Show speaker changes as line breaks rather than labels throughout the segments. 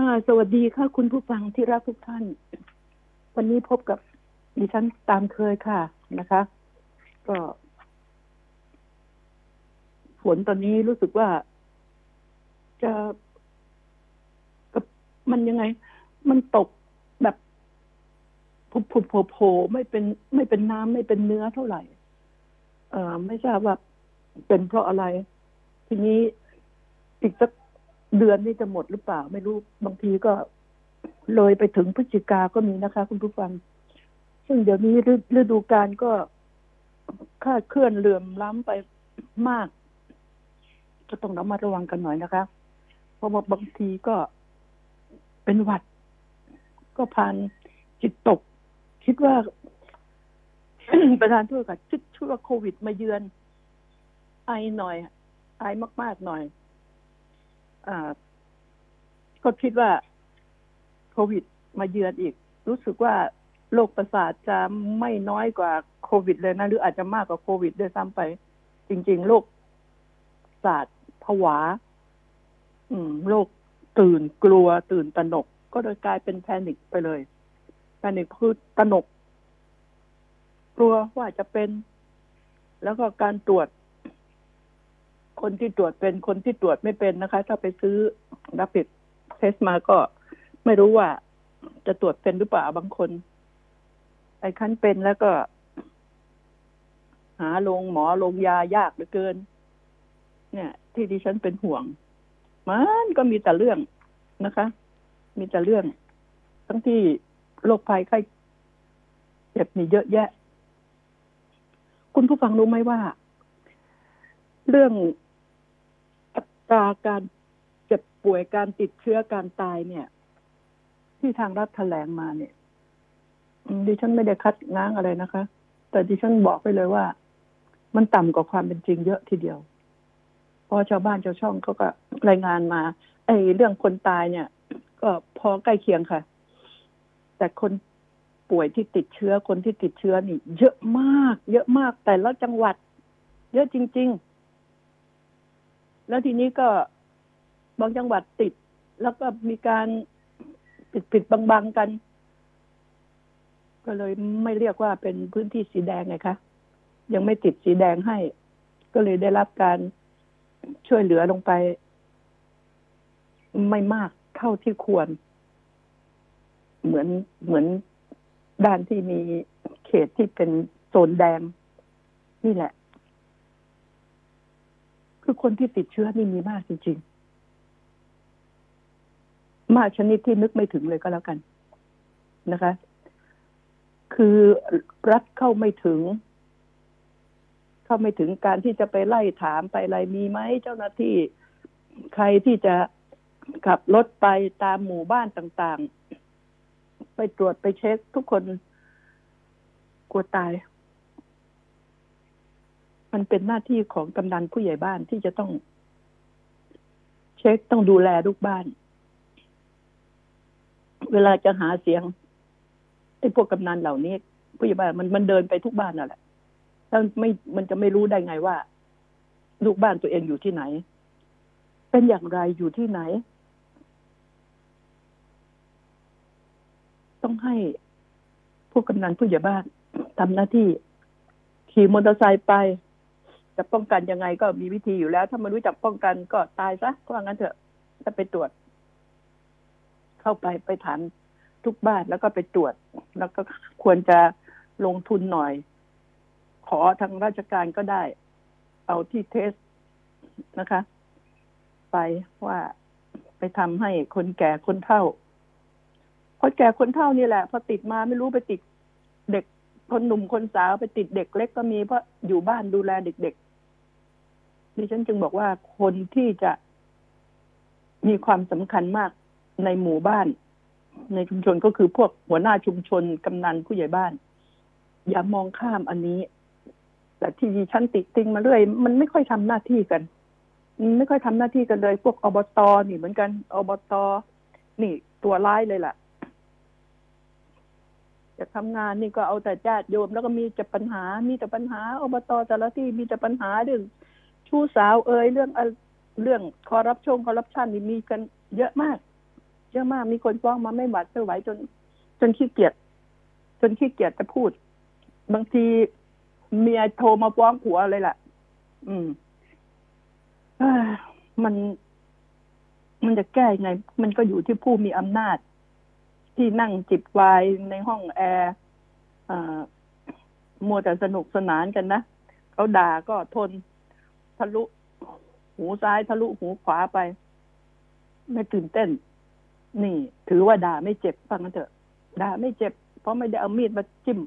ค่ะ สวัสดีค่ะ คุณผู้ฟังที่รักทุกท่าน วันนี้พบกับดิฉันตามเคยค่ะนะคะ ก็ฝนตอนนี้รู้สึกว่า จะมันยังไง มันตกแบบผุผุโผล่ไม่เป็นไม่เป็นน้ำไม่เป็นเนื้อเท่าไหร่ เอ่อ ไม่ทราบว่าเป็นเพราะอะไร ทีนี้อีกสัก เดือนนี้จะหมดหรือเปล่า ไม่รู้บางทีก็เลยไปถึงพฤศจิกาก็มีนะคะ คุณผู้ฟัง ซึ่งเดี๋ยวนี้ฤดูกาลก็คาดเคลื่อนเลื่อมล้ำไปมาก ก็ต้องระมัดระวังกันหน่อยนะคะ เพราะว่าบางทีก็เป็นหวัด ก็ผ่านจิตตก คิดว่าประธานโทษค่ะคิดชั่วโควิดมาเยือน ไอหน่อย ไอมาก ๆ หน่อย ก็คิดว่าโควิดมาเยือนอีก รู้สึกว่าโรคประสาทจะไม่น้อยกว่าโควิดเลยนะ หรืออาจจะมากกว่าโควิดด้วยซ้ำไป จริง ๆ โรคศาสตร์ผวา อืมโรคตื่นกลัวตื่นตระหนก ก็โดยกลายเป็นแพนิคไปเลยแพนิคคือตระหนก กลัวว่าจะเป็น แล้วก็การตรวจ คนที่ตรวจเป็นคนที่ตรวจไม่เป็นนะคะ ถ้าไปซื้อรับผิดเทสมาก็ไม่รู้ว่า จะตรวจเป็นหรือเปล่าบางคนไอ้คันเป็นแล้วก็ หาลงหมอลงยายากเหลือเกิน เนี่ย ที่ดิฉันเป็นห่วง มันก็มีแต่เรื่องนะคะ มีแต่เรื่อง ทั้งที่โรคภัยไข้เจ็บนี่เยอะแยะ คุณผู้ฟังรู้ไหมว่า เรื่อง ตราการเจ็บป่วยการติดเชื้อการตายเนี่ย ที่ทางรัฐแถลงมาเนี่ยดิฉันไม่ได้คัดง้างอะไรนะคะ แต่ดิฉันบอกไปเลยว่า มันต่ำกว่าความเป็นจริงเยอะทีเดียวพอชาวบ้านชาวช่องเขาก็รายงานมา ไอ้เรื่องคนตายเนี่ย ก็พอใกล้เคียงค่ะ แต่คนป่วยที่ติดเชื้อคนที่ติดเชื้อนี่ เยอะมาก เยอะมากแต่ละจังหวัด เยอะจริง ๆ แล้วทีนี้ก็บางจังหวัดติด แล้วก็มีการปิดปิดบังๆกัน ก็เลยไม่เรียกว่าเป็นพื้นที่สีแดงไงคะยังไม่ติดสีแดงให้ ก็เลยได้รับการช่วยเหลือลงไป ไม่มากเท่าที่ควร เหมือนเหมือนด้านที่มีเขตที่เป็นโซนแดง นี่แหละ คือคนที่ติดเชื้อนี่มีมากจริงๆ มากชนิดที่นึกไม่ถึงเลยก็แล้วกันนะคะ คือรัฐเข้าไม่ถึง เข้าไม่ถึงการที่จะไปไล่ถามไปอะไรมีไหมเจ้าหน้าที่ใครที่จะขับรถไปตามหมู่บ้านต่างๆ ไปตรวจไปเช็คทุกคนกลัวตาย มันเป็นหน้าที่ของกำนันผู้ใหญ่บ้านที่จะต้อง เช็คต้องดูแลลูกบ้าน เวลาจะหาเสียงไอ้พวกกำนันเหล่านี้ผู้ใหญ่บ้านมันมันเดินไปทุกบ้านนั่นแหละถ้าไม่มันจะไม่รู้ได้ไงว่า ลูกบ้านตัวเองอยู่ที่ไหน เป็นอย่างไรอยู่ที่ไหน ต้องให้ผู้กำนันผู้ใหญ่บ้านทำหน้าที่ขี่มอเตอร์ไซค์ไป จะป้องกันยังไงก็มีวิธีอยู่แล้ว ถ้าไม่รู้จักป้องกันก็ตายซะก็งั้นเถอะถ้าไปตรวจ เข้าไปไปถามทุกบ้านแล้วก็ไปตรวจ แล้วก็ควรจะลงทุนหน่อย ขอทางราชการก็ได้ เอาที่เทสนะคะ ไปว่าไปทำให้คนแก่คนเฒ่าคนแก่คนเฒ่านี่แหละพอติดมาไม่รู้ไปติดเด็กคนหนุ่มคนสาวไปติดเด็กเล็กก็มีเพราะอยู่บ้านดูแลเด็กๆ ดิฉันจึงบอกว่าคนที่จะมีความสำคัญมากในหมู่บ้าน ในชุมชนก็คือพวกหัวหน้าชุมชนกำนันผู้ใหญ่บ้าน อย่ามองข้ามอันนี้ แต่ที่ดิฉันติดติงมาเรื่อยมันไม่ค่อยทำหน้าที่กันไม่ค่อยทำหน้าที่กันเลย พวกอบตนี่เหมือนกันอบตนี่ตัวร้ายเลยล่ะจะทำงานนี่ก็เอาแต่ญาติโยมแล้วก็มีแต่ปัญหา มีแต่ปัญหาอบตแต่ละที่มีแต่ปัญหาเรื่อง ชู้สาวเอ่ยเรื่องเรื่องคอร์รัปชันคอร์รัปชันนี่มีกันเยอะมาก เยอะมากมีคนฟ้องมาไม่หวัดไม่ไหวจน จนขี้เกียจจนขี้เกียจจะพูด บางทีเมียโทรมาฟ้องผัวเลยแหละอืมอมัน มันจะแก้ยังไง มันก็อยู่ที่ผู้มีอำนาจ ที่นั่งจิบวน์ในห้องแอร์อ่มัวแต่สนุกสนานกันนะเขาด่าก็ทน ทะลุ หูซ้ายทะลุหูขวาไป ไม่ตื่นเต้น นี่ ถือว่าด่าไม่เจ็บฟังกันเถอะด่าไม่เจ็บ เพราะไม่ได้เอามีดมาจิ้ม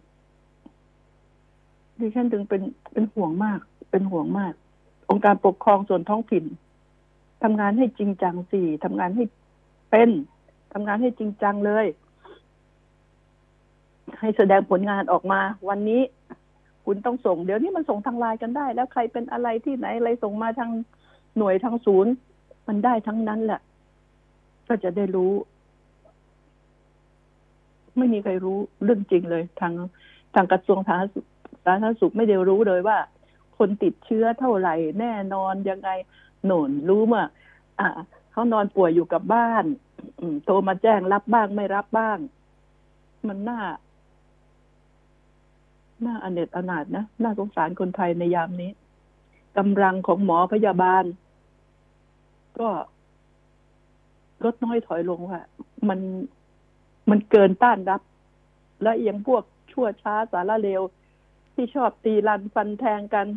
ดิฉันถึงเป็นเป็นห่วงมาก เป็นห่วงมาก องค์การปกครองส่วนท้องถิ่นทำงานให้จริงจังสิทำงานให้เป็นทำงานให้จริงจังเลย ให้แสดงผลงานออกมา วันนี้ คุณต้องส่งเดี๋ยวนี้มันส่งทางไลน์กันได้ แล้วใครเป็นอะไรที่ไหนอะไรส่งมาทางหน่วยทางศูนย์ มันได้ทั้งนั้นแหละ ก็จะได้รู้ ไม่มีใครรู้เรื่องจริงเลย ทางทางกระทรวงสาธารณสุขไม่ได้รู้เลยว่า คนติดเชื้อเท่าไหร่ แน่นอนยังไงหนนรู้มาอ่าเขานอนป่วยอยู่กับบ้านโทรมาแจ้งรับบ้างไม่รับบ้าง มันน่า น่าอเนจอนาถนะน่าสงสารคนไทยในยามนี้กำลังของหมอพยาบาล ก็ลดน้อยถอยลงค่ะมันมันเกินต้านรับ และยังพวกชั่วช้าสาระเลวที่ชอบตีรันฟันแทงกัน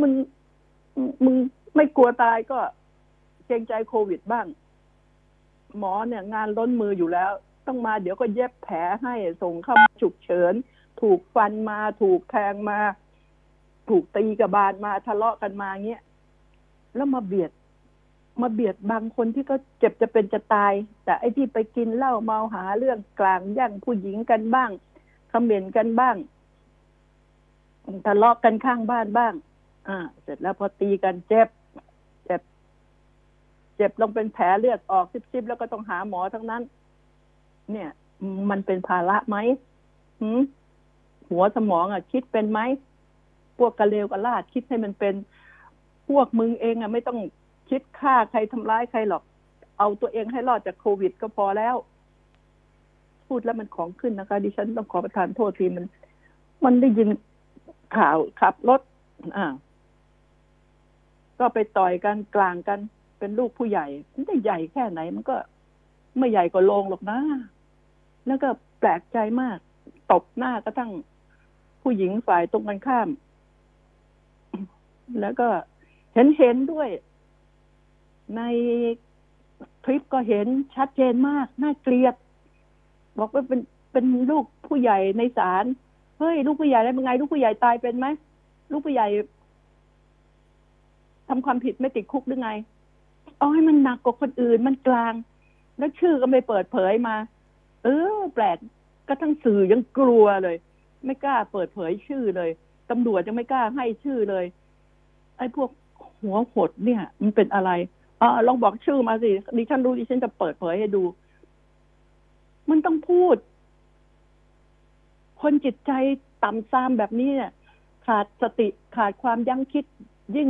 มึงมึงไม่กลัวตายก็เกรงใจโควิดบ้าง หมอเนี่ยงานล้นมืออยู่แล้ว ต้องมาเดี๋ยวก็เย็บแผลให้ส่งเข้าฉุกเฉิน ถูกฟันมาถูกแทงมา ถูกตีกระบาลมาทะเลาะกันมาเงี้ยแล้วมาเบียด มาเบียดบางคนที่ก็เจ็บจะเป็นจะตาย แต่ไอ้ที่ไปกินเหล้าเมาหาเรื่องกลางย่างผู้หญิงกันบ้างคอมเมนต์กันบ้างทะเลาะกันข้างบ้านบ้าง อ่า เสร็จแล้วพอตีกันเจ็บ เจ็บ เจ็บลงเป็นแผลเลือดออกซิบๆแล้วก็ต้องหาหมอทั้งนั้น เนี่ย มันเป็นภาระไหมหืม หัวสมองอะ คิดเป็นไหมพวกกระเลวกระลาดคิดให้มันเป็น พวกมึงเองอะ ไม่ต้องคิดฆ่าใครทำร้ายใครหรอก เอาตัวเองให้รอดจากโควิดก็พอแล้ว พูดแล้วมันของขึ้นนะคะ ดิฉันต้องขอประทานโทษทีมัน มันได้ยินข่าวขับรถ อ่า ก็ไปต่อยกันกลางกัน เป็นลูกผู้ใหญ่ มันจะใหญ่แค่ไหน มันก็ไม่ใหญ่กว่าโลงหรอกนะ แล้วก็แปลกใจมาก ตบหน้ากระทั่ง ผู้หญิงฝ่ายตรงกันข้าม แล้วก็เห็นเห็นด้วย ในคลิปก็เห็นชัดเจนมาก น่าเกลียด บอกว่าเป็นเป็นลูกผู้ใหญ่ในศาลเฮ้ย ลูกผู้ใหญ่ได้เป็นไง ลูกผู้ใหญ่ตายเป็นไหมลูกผู้ใหญ่ทำความผิดไม่ติดคุกหรือไงเอาให้มันหนักกว่าคนอื่นมันกลาง แล้วชื่อก็ไม่เปิดเผยมา เออ แปลกก็ทั้งสื่อยังกลัวเลย ไม่กล้าเปิดเผยชื่อเลยตำรวจยังไม่กล้าให้ชื่อเลย ไอ้พวกหัวหดเนี่ย มันเป็นอะไรอ่าลองบอกชื่อมาสิดิฉันรู้ดิฉันจะเปิดเผยให้ดู มันต้องพูด คนจิตใจต่ำซามแบบนี้เนี่ย ขาดสติขาดความยั้งคิด ยิ่ง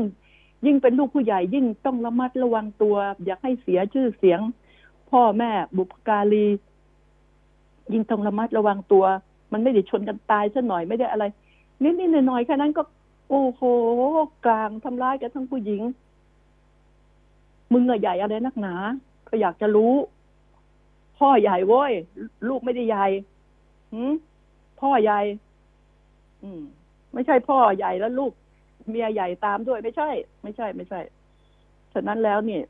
ยิ่งเป็นลูกผู้ใหญ่ ยิ่งต้องระมัดระวังตัว อยากให้เสียชื่อเสียง พ่อแม่บุพการียิ่งต้องระมัดระวังตัว มันไม่ได้ชนกันตายซะหน่อยไม่ได้อะไร นิดๆหน่อยๆแค่นั้นก็ โอ้โหกลางทำร้ายกันทั้งผู้หญิง มึงอะใหญ่อะไรนักหนา ก็อยากจะรู้ พ่อใหญ่โว้ยลูกไม่ได้ใหญ่หืมพ่อใหญ่ อืม ไม่ใช่พ่อใหญ่แล้วลูก เมียใหญ่ตามด้วยไม่ใช่ ไม่ใช่ไม่ใช่ฉะนั้นแล้วเนี่ย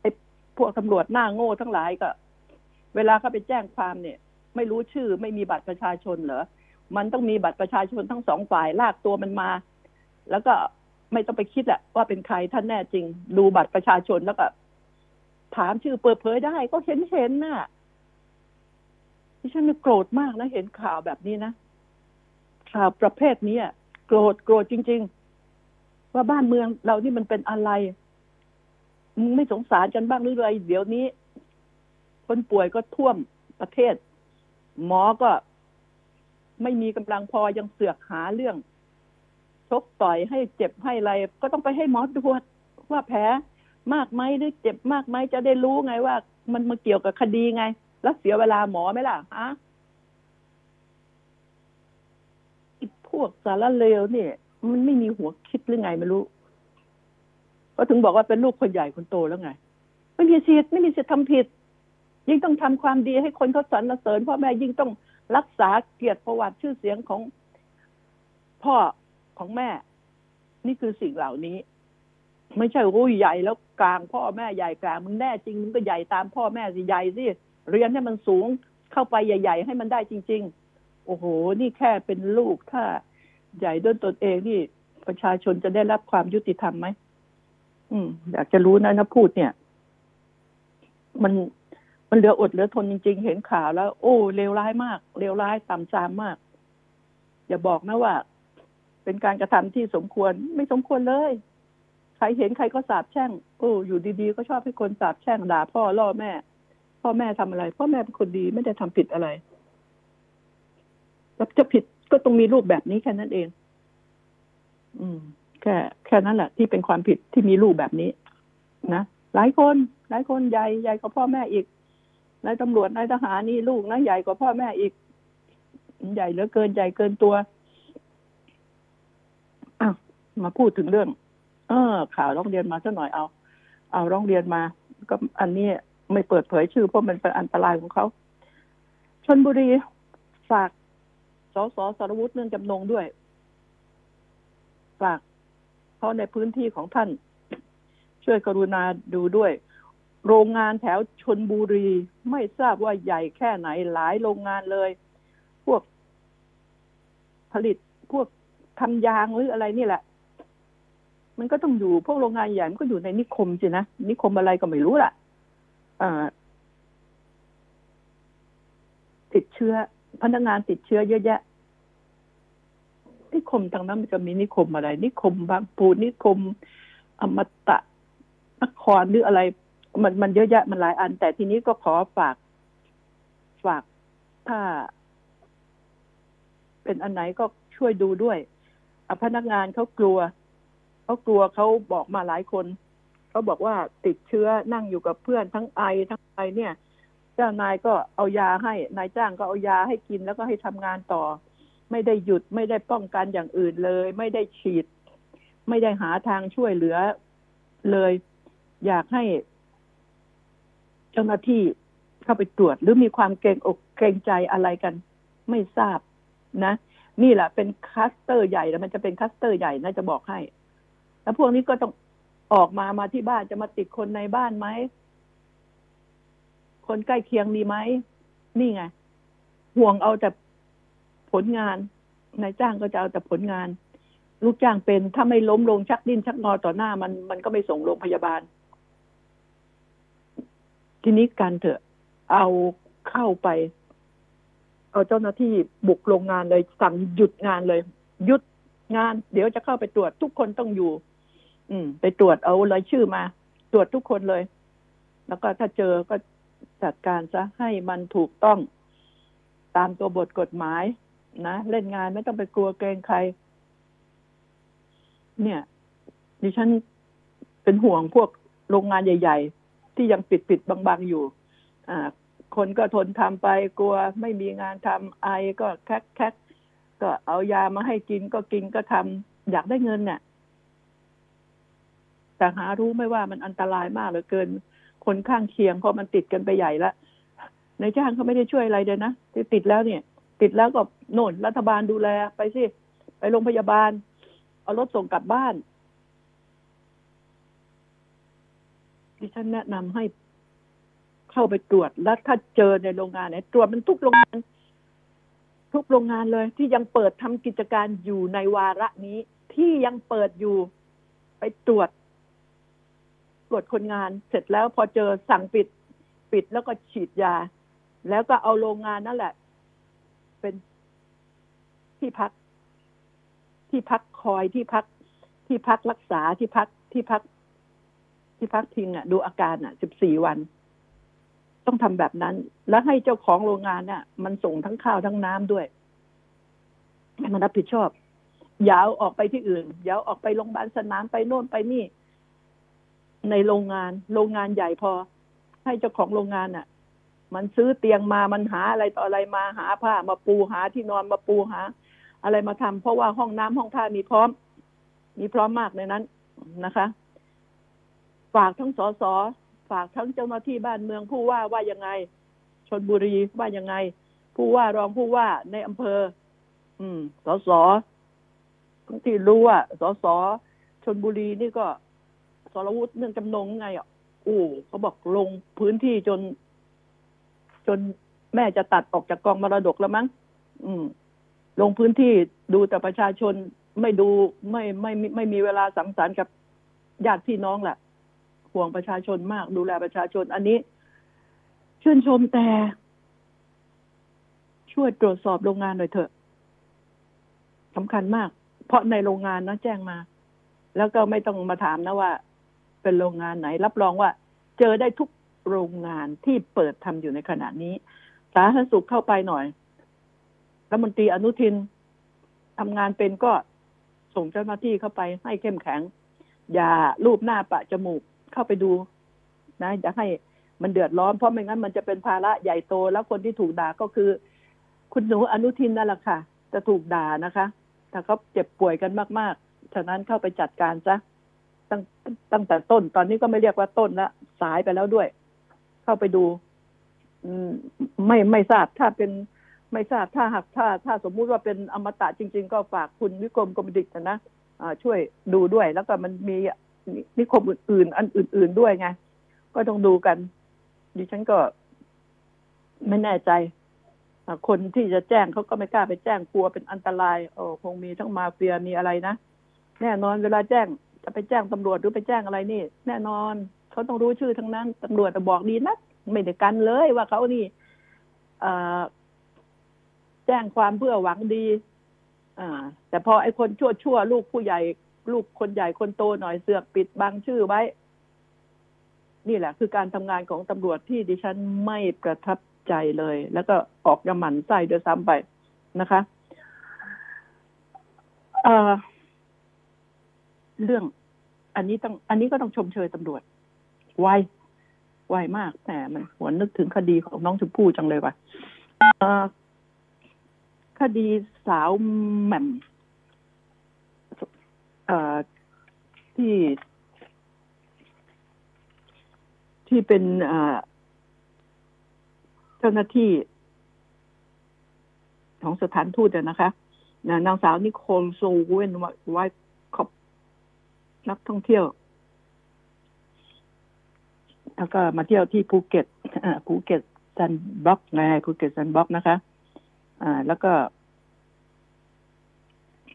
ไอ้พวกตำรวจหน้าโง่ทั้งหลายก็ เวลาเขาไปแจ้งความเนี่ย ไม่รู้ชื่อ ไม่มีบัตรประชาชนเหรอมันต้องมีบัตรประชาชนทั้งสองฝ่ายลากตัวมันมา แล้วก็ไม่ต้องไปคิดอะว่าเป็นใครท่านแน่จริง ดูบัตรประชาชนแล้วก็ ถามชื่อเปิดเผยได้ ก็เห็นเห็นน่ะที่ฉันโกรธมากนะ เห็นข่าวแบบนี้นะข่าวประเภทนี้โกรธโกรธจริง ๆ ว่าบ้านเมืองเรานี่มันเป็นอะไรมึงไม่สงสารกันบ้างหรือไรเดี๋ยวนี้ คนป่วยก็ท่วมประเทศ หมอก็ไม่มีกำลังพอยังเสือกหาเรื่อง ชกต่อยให้เจ็บให้อะไร ก็ต้องไปให้หมอตรวจว่าแผลมากไหมหรือเจ็บมากไหมจะได้รู้ไงว่า มันมาเกี่ยวกับคดีไง แล้วเสียเวลาหมอไหมล่ะฮะพวกสารเลวเนี่ย มันไม่มีหัวคิดหรือไงไม่รู้ ก็ถึงบอกว่าเป็นลูกคนใหญ่คนโตแล้วไง ไม่มีสิทธิ์ไม่มีสิทธิ์ทำผิด ยิ่งต้องทำความดีให้คนเขาสรรเสริญพ่อแม่ยิ่งต้องรักษาเกียรติประวัติชื่อเสียงของพ่อของแม่ นี่คือสิ่งเหล่านี้ ไม่ใช่โอ้ยใหญ่แล้วกลางพ่อแม่ใหญ่กลางมึงแน่จริงมึงก็ใหญ่ตามพ่อแม่สิใหญ่สิเรียนให้มันสูงเข้าไปใหญ่ ๆ ให้มันได้จริง ๆ โอ้โห นี่แค่เป็นลูกถ้าใหญ่ด้วยตนเองนี่ประชาชนจะได้รับความยุติธรรมไหมอืม อยากจะรู้นะนะพูดเนี่ย มัน มันเหลืออดเหลือทนจริง ๆ เห็นข่าวแล้ว โอ้เลวร้ายมากเลวร้ายต่ำซามมาก อย่าบอกนะว่า เป็นการกระทำที่สมควรไม่สมควรเลย ใครเห็นใครก็สาบแช่ง โอ้อยู่ดีๆ ก็ชอบให้คนสาบแช่งด่าพ่อล่อแม่ พ่อแม่ทำอะไร พ่อแม่เป็นคนดีไม่ได้ทำผิดอะไรแล้วจะผิดก็ต้องมีรูปแบบนี้แค่นั้นเอง อืม แค่แค่นั้นแหละที่เป็นความผิดที่มีรูปแบบนี้ นะหลายคน หลายคนใหญ่ใหญ่กว่าพ่อแม่อีก นายตำรวจนายทหารนี่ลูกนะใหญ่กว่าพ่อแม่อีก ใหญ่เหลือเกินใหญ่เกินตัวอะมาพูดถึงเรื่อง เออ ข่าวร้องเรียนมาสักหน่อยเอา เอาร้องเรียนมา ก็อันนี้ไม่เปิดเผยชื่อเพราะมันเป็นอันตรายของเขาชนบุรีฝากสสสรวุฒิเนื่องจำนงด้วย ฝากเพราะในพื้นที่ของท่าน ช่วยกรุณาดูด้วย โรงงานแถวชนบุรี ไม่ทราบว่าใหญ่แค่ไหนหลายโรงงานเลย พวกผลิตพวกทำยางหรืออะไรนี่แหละ มันก็ต้องอยู่พวกโรงงานใหญ่มันก็อยู่ในนิคมสินะนิคมอะไรก็ไม่รู้ล่ะติดเชื้อ พนักงานติดเชื้อเยอะแยะ นิคมทางนั้นมันจะมีนิคมอะไร นิคมบางปูนิคม อมตะนครหรืออะไร มันมันเยอะแยะมันหลายอัน แต่ทีนี้ก็ขอฝากฝากถ้า เป็นอันไหนก็ช่วยดูด้วยพนักงานเขากลัวเขากลัวเขาบอกมาหลายคนเขาบอกว่าติดเชื้อนั่งอยู่กับเพื่อนทั้งไอทั้งไอเนี่ย เจ้านายก็เอายาให้นายจ้างก็เอายาให้กินแล้วก็ให้ทำงานต่อ ไม่ได้หยุดไม่ได้ป้องกันอย่างอื่นเลย ไม่ได้ฉีด ไม่ได้หาทางช่วยเหลือเลย อยากให้ เจ้าหน้าที่เข้าไปตรวจ หรือมีความเกรงอกเกรงใจอะไรกัน ไม่ทราบนะ นี่แหละเป็นคลัสเตอร์ใหญ่แล้วมันจะเป็นคลัสเตอร์ใหญ่นะจะบอกให้ แล้วพวกนี้ก็ต้องออกมามาที่บ้านจะมาติดคนในบ้านไหมคนใกล้เคียงมีไหมนี่ไง ห่วงเอาแต่ผลงานนายจ้างก็จะเอาแต่ผลงาน ลูกจ้างเป็นถ้าไม่ล้มลงชักดิ้นชักงอต่อหน้ามันมันก็ไม่ส่งโรงพยาบาล ทีนี้การเถอะเอาเข้าไป เอาเจ้าหน้าที่บุกโรงงานเลยสั่งหยุดงานเลย หยุดงาน เดี๋ยวจะเข้าไปตรวจทุกคนต้องอยู่ อืม ไปตรวจเอารายชื่อมา ตรวจทุกคนเลย แล้วก็ถ้าเจอก็จัดการซะให้มันถูกต้องตามตัวบทกฎหมาย นะเล่นงานไม่ต้องไปกลัวเกรงใคร เนี่ย ดิฉันเป็นห่วงพวกโรงงานใหญ่ ๆ ที่ยังปิดปิดบางๆอยู่อคนก็ทนทำไปกลัวไม่มีงานทำไอก็แคกแคกก็เอายามาให้กินก็กินก็ทำอยากได้เงินเนี่ยแต่หารู้ไม่ว่ามันอันตรายมากเหลือเกิน คนข้างเคียงเพอมันติดกันไปใหญ่ละในจ้างเขาไม่ได้ช่วยอะไรเลยนะที่ติดแล้วเนี่ย ติดแล้วก็โน่นรัฐบาลดูแลไปสิไปโรงพยาบาล เอารถส่งกลับบ้าน ดิฉันแนะนำให้เข้าไปตรวจแล้วถ้าเจอในโรงงานเนี่ยตรวจมันทุกโรงงาน ทุกโรงงานเลย ที่ยังเปิดทำกิจการอยู่ในวาระนี้ ที่ยังเปิดอยู่ไปตรวจ ตรวจคนงาน เสร็จแล้วพอเจอสั่งปิดปิดแล้วก็ฉีดยา แล้วก็เอาโรงงานนั่นแหละ เป็นที่พัก ที่พักคอยที่พัก ที่พักรักษาที่พักที่พัก ที่พักทิ้งอะ ดูอาการอะสิบสี่วัน ต้องทำแบบนั้น แล้วให้เจ้าของโรงงานเนี่ยมันส่งทั้งข้าวทั้งน้ำด้วยให้มันรับผิดชอบยาวออกไปที่อื่นยาวออกไปโรงพยาบาลสนามไปโน่นไปนี่ ในโรงงาน โรงงานใหญ่พอ ให้เจ้าของโรงงานอะ มันซื้อเตียงมามันหาอะไรต่ออะไรมาหาผ้ามาปูหาที่นอนมาปูหา อะไรมาทำเพราะว่าห้องน้ำห้องท่ามีพร้อม มีพร้อมมากในนั้นนะคะ ฝากทั้งสสฝากทั้งเจ้าหน้าที่บ้านเมืองผู้ว่าว่ายังไงชนบุรีว่ายังไง ผู้ว่ารองผู้ว่าในอำเภอ อืมสสที่รู้ว่าสสชนบุรีนี่ก็สรวุฒิเนื่องจำนงไงอะโอ้เขาบอกลงพื้นที่จน จนแม่จะตัดออกจากกองมรดกแล้วมั้งอืม ลงพื้นที่ดูแต่ประชาชนไม่ดูไม่ไม่ไม่ไม่มีเวลาสังสรรค์กับญาติพี่น้องแหละ ห่วงประชาชนมาก ดูแลประชาชน อันนี้ ชื่นชมแต่ช่วยตรวจสอบโรงงานหน่อยเถอะสำคัญมาก เพราะในโรงงานนะแจ้งมา แล้วก็ไม่ต้องมาถามนะว่า เป็นโรงงานไหน รับรองว่า เจอได้ทุกโรงงานที่เปิดทำอยู่ในขณะนี้ สาธารณสุขเข้าไปหน่อยรัฐมนตรีอนุทินทำงานเป็นก็ส่งเจ้าหน้าที่เข้าไปให้เข้มแข็ง อย่ารูปหน้าปะจมูก เข้าไปดูนะอย่าให้มันเดือดร้อนเพราะไม่งั้นมันจะเป็นภาระใหญ่โต แล้วคนที่ถูกด่าก็คือ คุณหนูอนุทินนั่นแหละค่ะ จะถูกด่านะคะ ถ้าเขาเจ็บป่วยกันมากๆ ฉะนั้นเข้าไปจัดการซะตั้งตั้งแต่ต้น ตอนนี้ก็ไม่เรียกว่าต้นละสายไปแล้วด้วย เข้าไปดูอืมไม่ไม่ทราบถ้าเป็นไม่ทราบถ้าหากถ้า ถ้าสมมุติว่าเป็นอมตะจริง ๆ ก็ฝากคุณวิกรมกรมดิษฐ์นะช่วยดูด้วย แล้วก็มันมี นิคมอื่นๆ อันอื่น ๆด้วยไง ก็ต้องดูกัน ดิฉันก็ไม่แน่ใจ คนที่จะแจ้งเขาก็ไม่กล้าไปแจ้งกลัวเป็นอันตรายโอ้คงมีทั้งมาเฟียมีอะไรนะแน่นอนเวลาแจ้งจะไปแจ้งตำรวจหรือไปแจ้งอะไรนี่ แน่นอนเขาต้องรู้ชื่อทั้งนั้นตำรวจจะบอกดีนะไม่ได้กันเลยว่าเขานี่แจ้งความเพื่อหวังดี อ่า แต่พอไอ้คนชั่วชั่วลูกผู้ใหญ่ ลูกคนใหญ่คนโตหน่อยเสือกปิดบังชื่อไว้ นี่แหละ คือการทำงานของตำรวจที่ดิฉันไม่ประทับใจเลย แล้วก็ออกยาหมันไส้โดยซ้ำไปนะคะเเรื่อง อันนี้ต้อง อันนี้ก็ต้องชมเชยตำรวจไวไวมากแต่มันหัวนึกถึงคดีของน้องชมพู่จังเลยว่ะคดีสาวแหม่ม ที่ ที่เป็นเจ้าหน้าที่ของสถานทูตนะคะนางสาวนิโคลโซเวนไวคอปนักท่องเที่ยว แล้วก็มาเที่ยวที่ภูเก็ตภูเก็ต Sandbox ไงภูเก็ต Sandbox นะคะ อ่า แล้วก็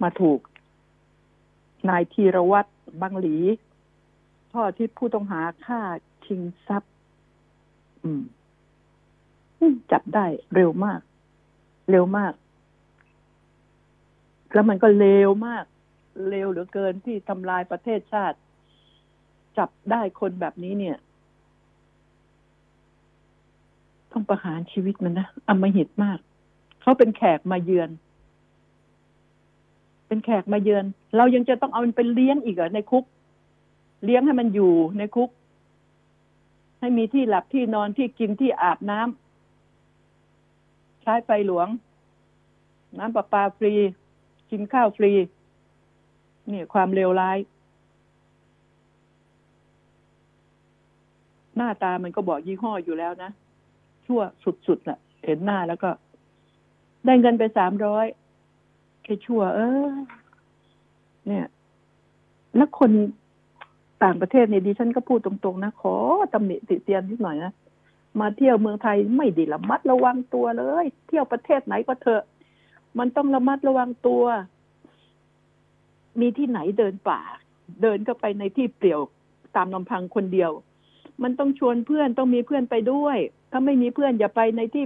มาถูก นายธีรวัตรบังหลี พ่อที่ผู้ต้องหาฆ่าชิงทรัพย์จับได้เร็วมาก เร็วมาก แล้วมันก็เร็วมาก เร็วเหลือเกินที่ทำลายประเทศชาติ จับได้คนแบบนี้เนี่ย ต้องประหารชีวิตมันนะอมหิตมาก เขาเป็นแขกมาเยือน เป็นแขกมาเยือน เรายังจะต้องเอามันไปเลี้ยงอีกเหรอในคุก เลี้ยงให้มันอยู่ในคุก ให้มีที่หลับที่นอนที่กินที่อาบน้ำใช้ไฟหลวง น้ำประปาฟรี กินข้าวฟรี นี่ความเลวร้าย หน้าตามันก็บอกยี่ห้ออยู่แล้วนะ ชั่วสุดๆแหละเห็นหน้าแล้วก็ ได้เงินไปสามร้อย แค่ชั่ว เออ เนี่ย แล้วคนต่างประเทศเนี่ยดิฉันก็พูดตรงๆนะขอตำหนิติเตียนนิดหน่อยนะมาเที่ยวเมืองไทยไม่ดีระมัดระวังตัวเลย เที่ยวประเทศไหนก็เถอะ มันต้องระมัดระวังตัว มีที่ไหนเดินป่า เดินเข้าไปในที่เปลี่ยวตามลำพังคนเดียว มันต้องชวนเพื่อนต้องมีเพื่อนไปด้วย ถ้าไม่มีเพื่อนอย่าไปในที่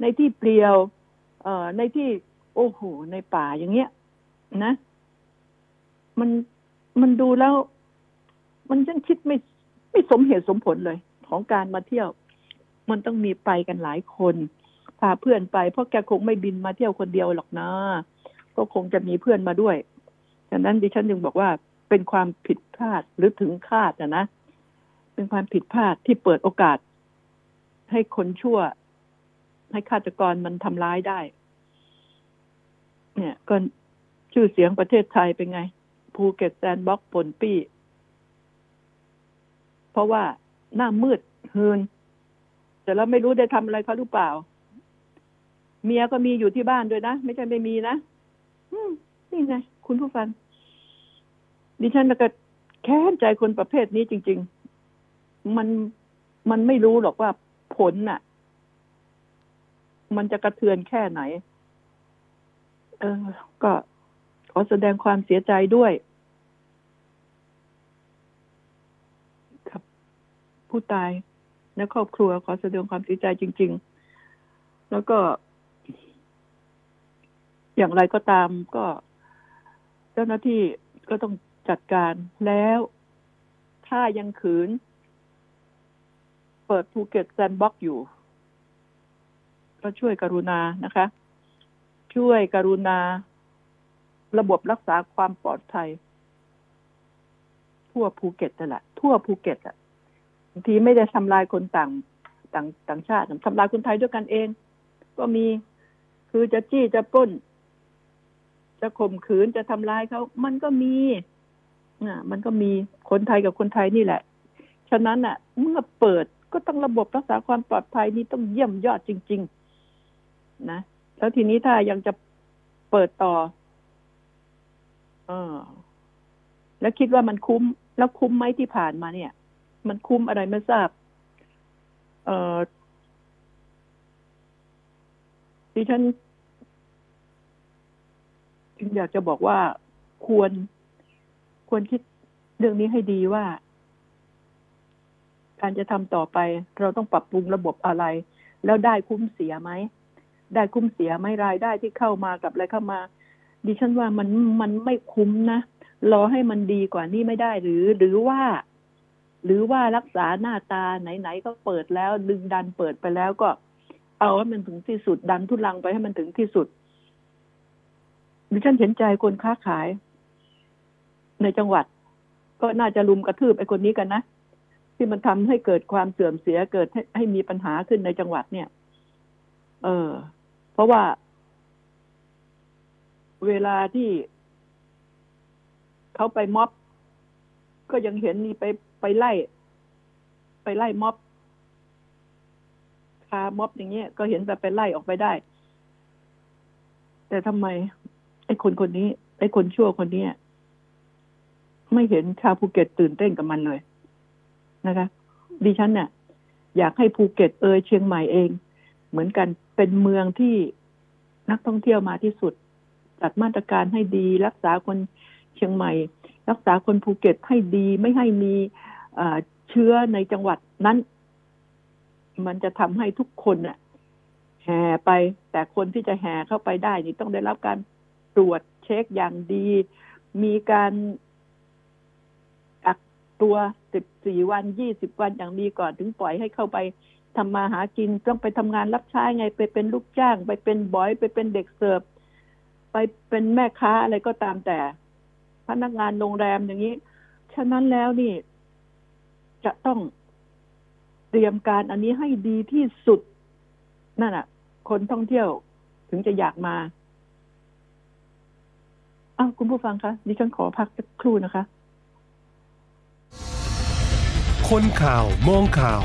ในที่เปลี่ยว เอ่อในที่ โอ้โห ในป่าอย่างเงี้ย นะ มันมันดูแล้ว มันยังคิดไม่ไม่สมเหตุสมผลเลย ของการมาเที่ยว มันต้องมีไปกันหลายคนพาเพื่อนไป เพราะแกคงไม่บินมาเที่ยวคนเดียวหรอกนะก็คงจะมีเพื่อนมาด้วยฉะนั้นดิฉันจึงบอกว่าเป็นความผิดพลาดหรือถึงคาดนะนะเป็นความผิดพลาดที่เปิดโอกาส ให้คนชั่ว ให้ฆาตกรมันทำร้ายได้ เนี่ยก็ชื่อเสียงประเทศไทยเป็นไง ภูเก็ต Sandbox ป่นปี้ เพราะว่าหน้ามืดหื่นแต่แล้วไม่รู้ได้ทำอะไรเขาหรือเปล่า เมียก็มีอยู่ที่บ้านด้วยนะ ไม่ใช่ไม่มีนะนี่ไง คุณผู้ฟัง ดิฉันก็แค้นใจคนประเภทนี้จริง ๆ มันมันไม่รู้หรอกว่าผลน่ะ มันจะกระเทือนแค่ไหน เออ ก็ขอแสดงความเสียใจด้วย ครับ ผู้ตายและครอบครัวขอแสดงความเสียใจจริง ๆ แล้วก็ อย่างไรก็ตามก็ เจ้าหน้าที่ก็ต้องจัดการแล้ว ถ้ายังขืน เปิดภูเก็ตแซนด์บ็อกอยู่ ก็ช่วยกรุณานะคะ ช่วยกรุณา ระบบรักษาความปลอดภัย ทั่วภูเก็ตนั่นแหละทั่วภูเก็ตอะบางทีไม่ได้ทำลายคนต่างต่างต่างชาติทำลายคนไทยด้วยกันเอง ก็มีคือจะจี้จะปล้น จะข่มขืนจะทำร้ายเขา มันก็มีอ่ามันก็มีคนไทยกับคนไทยนี่แหละ ฉะนั้นอะ เมื่อเปิดก็ต้องระบบรักษาความปลอดภัยนี่ต้องเยี่ยมยอดจริง ๆ นะ แล้วทีนี้ถ้ายังจะเปิดต่ออแล้วคิดว่ามันคุ้ม แล้วคุ้มไหมที่ผ่านมาเนี่ย มันคุ้มอะไรไม่ทราบ เออดิฉันจึงอยากจะบอกว่าควรควรคิดเรื่องนี้ให้ดีว่า การจะทำต่อไป เราต้องปรับปรุงระบบอะไร แล้วได้คุ้มเสียไหม ได้คุ้มเสียไหมรายได้ที่เข้ามากับอะไรเข้ามา ดิฉันว่ามันมันไม่คุ้มนะรอให้มันดีกว่านี้ไม่ได้หรือ หรือว่า หรือว่ารักษาหน้าตาไหนๆก็เปิดแล้ว ดึงดันเปิดไปแล้วก็ เอาให้มันถึงที่สุดดันทุลังไปให้มันถึงที่สุดดิฉันเห็นใจคนค้าขาย ในจังหวัด ก็น่าจะลุมกระทืบไอ้คนนี้กันนะที่มันทำให้เกิดความเสื่อมเสียเกิดให้ให้มีปัญหาขึ้นในจังหวัดเนี่ย เออ เพราะว่า เวลาที่เขาไปม็อบ ก็ยังเห็นนี่ไปไปไล่ ไปไล่ม็อบคาม็อบอย่างเงี้ย ก็เห็นแบบไปไล่ออกไปได้ แต่ทำไม ไอ้คนคนนี้ ไอ้คนชั่วคนเนี้ยไม่เห็นชาวภูเก็ตตื่นเต้นกับมันเลยนะคะดิฉันเนี่ยอยากให้ภูเก็ตเอยเชียงใหม่เอง เหมือนกันเป็นเมืองที่นักท่องเที่ยวมาที่สุด จัดมาตรการให้ดี รักษาคนเชียงใหม่ รักษาคนภูเก็ตให้ดีไม่ให้มีเชื้อในจังหวัดนั้น มันจะทำให้ทุกคนน่ะแห่ไป แต่คนที่จะแห่เข้าไปได้ นี่ต้องได้รับการตรวจเช็คอย่างดี มีการกักตัวสิบสี่วันยี่สิบวันอย่างดีก่อนถึงปล่อยให้เข้าไป ทำมาหากินต้องไปทำงานรับใช้ไง ไปเป็นลูกจ้าง ไปเป็นบอยไปเป็นเด็กเสิร์ฟไปเป็นแม่ค้าอะไรก็ตามแต่ พนักงานโรงแรมอย่างนี้ ฉะนั้นแล้วนี่ จะต้องเตรียมการอันนี้ให้ดีที่สุด นั่นอะ คนท่องเที่ยวถึงจะอยากมาอ้าวคุณผู้ฟังคะดิฉันขอพักสักครู่นะคะ
คนข่าวมองข่าว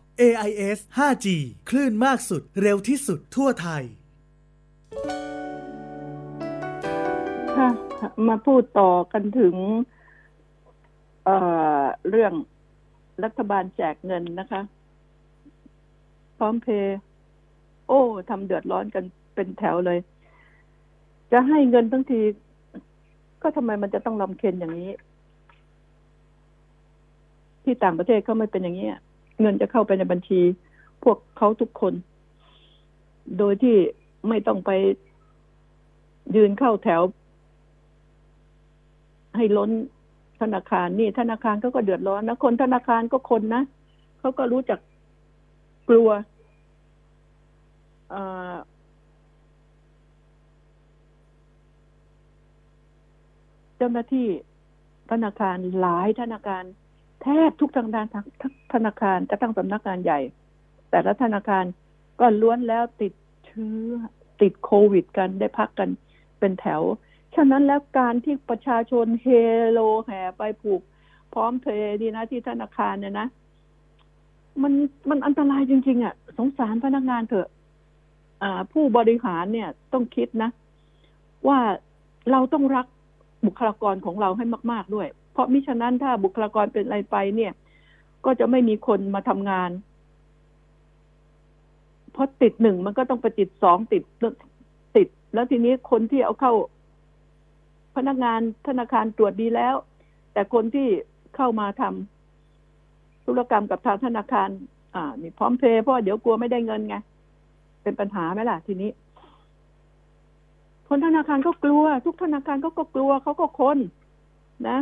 AIS 5G คลื่นมากสุดเร็วที่สุดทั่วไทย
ค่ะ มาพูดต่อกันถึงเเรื่องรัฐบาลแจกเงินนะคะ พร้อมเพย์โอ้ทำเดือดร้อนกันเป็นแถวเลย จะให้เงินทั้งที ก็ทำไมมันจะต้องลำเค็นอย่างนี้ ที่ต่างประเทศเขาไม่เป็นอย่างนี้ เงินจะเข้าไปในบัญชี พวกเขาทุกคน โดยที่ไม่ต้องไปยืนเข้าแถว ให้ล้นธนาคารนี่ ธนาคารเขาก็เดือดร้อนนะคนธนาคารก็คนนะเขาก็รู้จักกลัวเจ้าหน้าที่ธนาคารหลายธนาคาร แทบทุกธนาคารทั้งธนาคารกระทั่งสำนักงานใหญ่ แต่ละธนาคารก็ล้วนแล้วติดเชื้อติดโควิดกันได้พักกันเป็นแถว ฉะนั้นแล้วการที่ประชาชนเฮโลแห่ไปผูก พร้อมเพย์ดีนะที่ธนาคารเนี่ยนะ มันมันอันตรายจริง ๆ อะ สงสารพนักงานเถอะ อ่า ผู้บริหารเนี่ยต้องคิดนะ ว่าเราต้องรักบุคลากรของเราให้มาก ๆด้วย เพราะมิฉะนั้นถ้าบุคลากรเป็นอะไรไปเนี่ย ก็จะไม่มีคนมาทำงาน เพราะติดหนึ่งมันก็ต้องไปติดสองติดติด แล้วทีนี้คนที่เอาเข้า พนักงานธนาคารตรวจดีแล้ว แต่คนที่เข้ามาทำธุรกรรมกับทางธนาคาร อ่า นี่พร้อมเพย์เพราะเดี๋ยวกลัวไม่ได้เงินไง เป็นปัญหาไหมล่ะทีนี้ คนธนาคารก็กลัว ทุกธนาคารก็ก็กลัวเขาก็คนนะ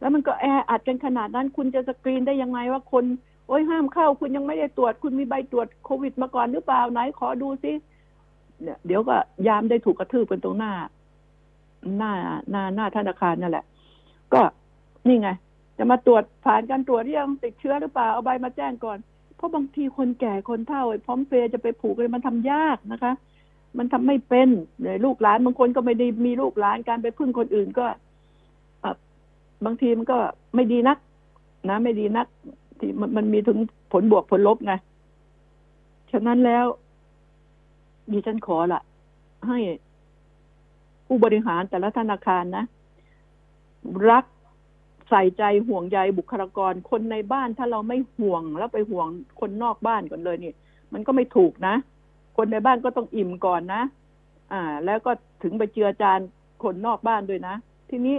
แล้วมันก็แออัดกันขนาดนั้นคุณจะสกรีนได้ยังไงว่าคน โอ้ยห้ามเข้า คุณยังไม่ได้ตรวจ คุณมีใบตรวจโควิดมาก่อนหรือเปล่าไหนขอดูซิเนี่ยเดี๋ยวก็ยามได้ถูกกระทืบเป็นตรงหน้า หน้าหน้าหน้าธนาคารนั่นแหละ ก็นี่ไง จะมาตรวจผ่านการตรวจยังติดเชื้อหรือเปล่าเอาใบมาแจ้งก่อน เพราะบางทีคนแก่คนเฒ่าไอ้พร้อมเพย์จะไปผูกเลยมันทำยากนะคะ มันทำไม่เป็นเลยลูกหลานบางคนก็ไม่ได้มีลูกหลานการไปพึ่งคนอื่นก็ บางทีมันก็ไม่ดีนัก นะไม่ดีนัก ที่มันมันมีถึงผลบวกผลลบไงฉะนั้นแล้วดิฉันขอละให้ผู้บริหารแต่ละธนาคารนะ รักใส่ใจห่วงใยบุคลากรคนในบ้านถ้าเราไม่ห่วงแล้วไปห่วงคนนอกบ้านก่อนเลยนี่ มันก็ไม่ถูกนะ คนในบ้านก็ต้องอิ่มก่อนนะ อ่า แล้วก็ถึงไปเจือจานคนนอกบ้านด้วยนะ ทีนี้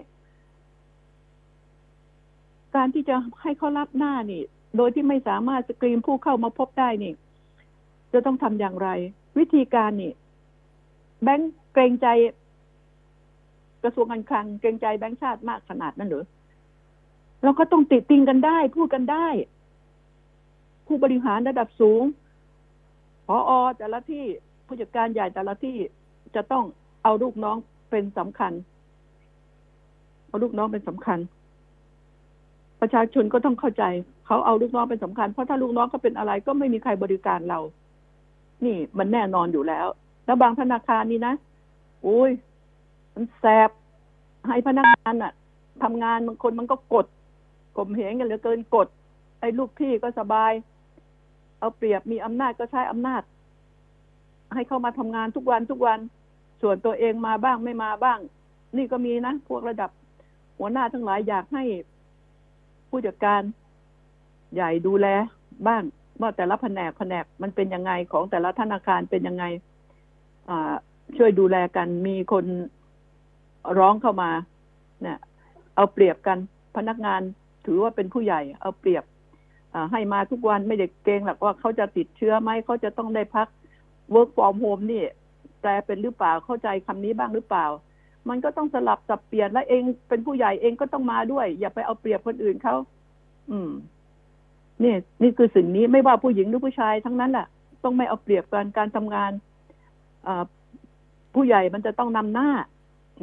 การที่จะให้เขารับหน้านี่ โดยที่ไม่สามารถสกรีนผู้เข้ามาพบได้นี่ จะต้องทำอย่างไร วิธีการนี่ แบงก์เกรงใจกระทรวงการคลังเกรงใจแบงก์ชาติมากขนาดนั้นหรือเราก็ต้องติดติงกันได้ พูดกันได้ ผู้บริหารระดับสูงพออแต่ละที่ผู้จัดการใหญ่แต่ละที่จะต้องเอาลูกน้องเป็นสำคัญ เอาลูกน้องเป็นสำคัญ ประชาชนก็ต้องเข้าใจ เขาเอาลูกน้องเป็นสำคัญ เพราะถ้าลูกน้องเขาเป็นอะไรก็ไม่มีใครบริการเรา นี่มันแน่นอนอยู่แล้ว แล้วบางธนาคารนี่นะโอ้ยมันแสบให้พนักงานอะทำงานบางคนมันก็กดกลมเหงกันเหลือเกินกดไอ้ลูกพี่ก็สบาย เอาเปรียบมีอำนาจก็ใช้อำนาจ ให้เข้ามาทำงานทุกวันทุกวัน ส่วนตัวเองมาบ้างไม่มาบ้าง นี่ก็มีนะ พวกระดับหัวหน้าทั้งหลายอยากให้ ผู้จัดการใหญ่ดูแลบ้างว่าแต่ละแผนกแผนกมันเป็นยังไงของแต่ละธนาคารเป็นยังไงช่วยดูแลกันมีคนร้องเข้ามาเนี่ยเอาเปรียบกันพนักงานถือว่าเป็นผู้ใหญ่ เอาเปรียบให้มาทุกวันไม่ได้เกรงหรอกว่าเขาจะติดเชื้อไหมเขาจะต้องได้พัก work from home นี่แปลเป็นหรือเปล่าเข้าใจคำนี้บ้างหรือเปล่า มันก็ต้องสลับสับเปลี่ยนและเองเป็นผู้ใหญ่เองก็ต้องมาด้วย อย่าไปเอาเปรียบคนอื่นเขาอืม นี่ นี่คือสิ่งนี้ไม่ว่าผู้หญิงหรือผู้ชายทั้งนั้นแหละต้องไม่เอาเปรียบกันการทำงานผู้ใหญ่มันจะต้องนำหน้า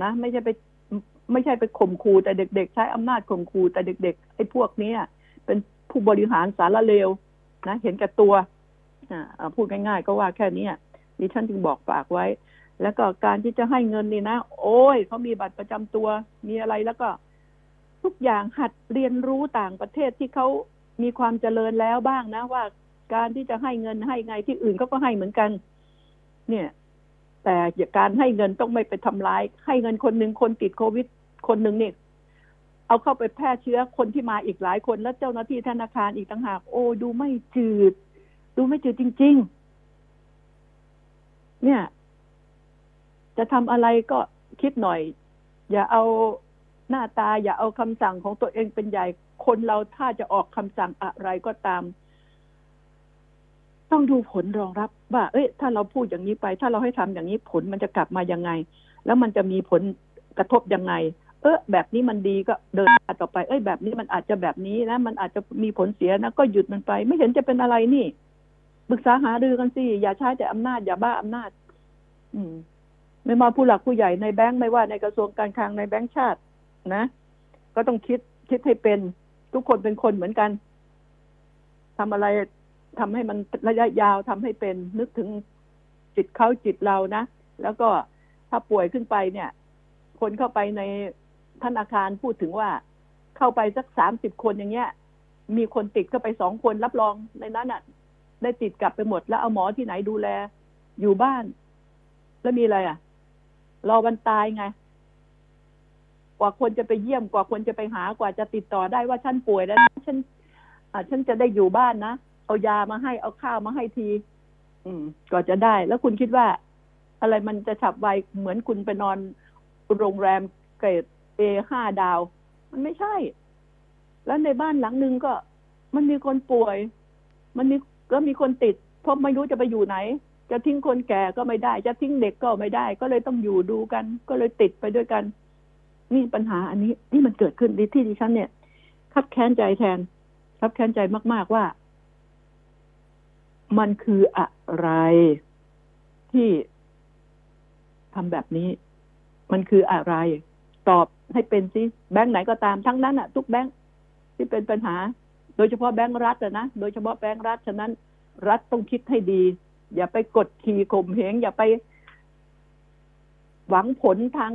นะไม่ใช่ไป ไม่ใช่ไปข่มขู่แต่เด็ก ๆ ใช้อำนาจข่มขู่แต่เด็กๆไอ้พวกนี้เป็นผู้บริหารสารเลวนะเห็นแก่ตัวอ่าพูดง่ายๆ ก็ว่าแค่นี้ดิฉันจึงบอกฝากไว้ แล้วก็การที่จะให้เงินนี่นะ โอ้ยเขามีบัตรประจำตัว มีอะไรแล้วก็ทุกอย่างหัดเรียนรู้ต่างประเทศที่เขามีความเจริญแล้วบ้างนะ ว่าการที่จะให้เงินให้ไงที่อื่นเขาก็ให้เหมือนกัน เนี่ย แต่การให้เงินต้องไม่ไปทำร้าย ให้เงินคนหนึ่งคนติดโควิด คนหนึ่งเนี่ยเอาเข้าไปแพร่เชื้อคนที่มาอีกหลายคนแล้วเจ้าหน้าที่ธนาคารอีกต่างหาก โอ้ดูไม่จืด ดูไม่จืดจริง ๆ เนี่ย จะทำอะไรก็คิดหน่อย อย่าเอาหน้าตาอย่าเอาคำสั่งของตัวเองเป็นใหญ่ คนเราถ้าจะออกคำสั่งอะไรก็ตาม ต้องดูผลรองรับ ว่า เอ้ย ถ้าเราพูดอย่างนี้ไป ถ้าเราให้ทำอย่างนี้ผลมันจะกลับมายังไง แล้วมันจะมีผลกระทบยังไง เออแบบนี้มันดีก็เดินหน้าต่อไป เอ้ยแบบนี้มันอาจจะแบบนี้นะมันอาจจะมีผลเสียนะก็หยุดมันไป ไม่เห็นจะเป็นอะไรนี่ปรึกษาหารือกันสิอย่าใช้แต่อำนาจอย่าบ้าอำนาจ อืม ไม่มาผู้หลักผู้ใหญ่ในแบงค์ไม่ว่าในกระทรวงการคลังในแบงค์ชาตินะ ก็ต้องคิดคิดให้เป็น ทุกคนเป็นคนเหมือนกันทำอะไรทำให้มันระยะยาวทำให้เป็นนึกถึงจิตเขาจิตเรานะ แล้วก็ถ้าป่วยขึ้นไปเนี่ย คนเข้าไปในธนาคารพูดถึงว่า เข้าไปสักสามสิบคนอย่างเงี้ย มีคนติดเข้าไปสองคนรับรองในนั้นอะ ได้ติดกลับไปหมดแล้วเอาหมอที่ไหนดูแล อยู่บ้าน แล้วมีอะไรอะ รอวันตายไง กว่าคนจะไปเยี่ยมกว่าคนจะไปหากว่าจะติดต่อได้ว่าฉันป่วยแล้วนะฉันฉันจะได้อยู่บ้านนะเอายามาให้เอาข้าวมาให้ที อืมก็จะได้ แล้วคุณคิดว่า อะไรมันจะฉับไวเหมือนคุณไปนอนโรงแรมเกรดเอห้าดาว มันไม่ใช่ แล้วในบ้านหลังนึงก็ มันมีคนป่วย มันมีก็มีคนติดเพราะไม่รู้จะไปอยู่ไหน จะทิ้งคนแก่ก็ไม่ได้ จะทิ้งเด็กก็ไม่ได้ ก็เลยต้องอยู่ดูกัน ก็เลยติดไปด้วยกัน นี่ปัญหาอันนี้ที่มันเกิดขึ้นที่ดิฉันเนี่ยคับแค้นใจแทนคับแค้นใจมาก ๆ ว่า มันคืออะไรที่ทำแบบนี้ มันคืออะไร ตอบให้เป็นสิแบงค์ไหนก็ตามทั้งนั้นอะทุกแบงค์ที่เป็นปัญหา โดยเฉพาะแบงค์รัฐอะนะโดยเฉพาะแบงค์รัฐฉะนั้น รัฐต้องคิดให้ดี อย่าไปกดขี่ข่มเหงอย่าไปหวังผลทาง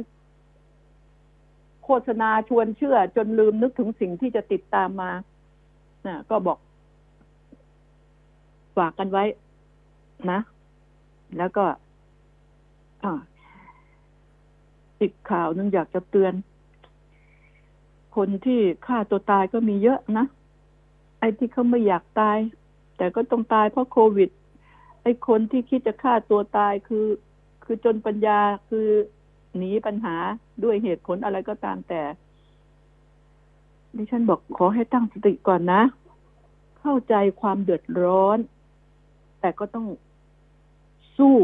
โฆษณาชวนเชื่อ จนลืมนึกถึงสิ่งที่จะติดตามมานะก็บอก ฝากกันไว้นะ แล้วก็อีกข่าวนึงอยากจะเตือน คนที่ฆ่าตัวตายก็มีเยอะนะ ไอ้ที่เขาไม่อยากตาย แต่ก็ต้องตายเพราะโควิด ไอ้คนที่คิดจะฆ่าตัวตายคือ คือจนปัญญาคือหนีปัญหาด้วยเหตุผลอะไรก็ตามแต่ดิฉันบอกขอให้ตั้งสติก่อนนะ เข้าใจความเดือดร้อน แต่ก็ต้องสู้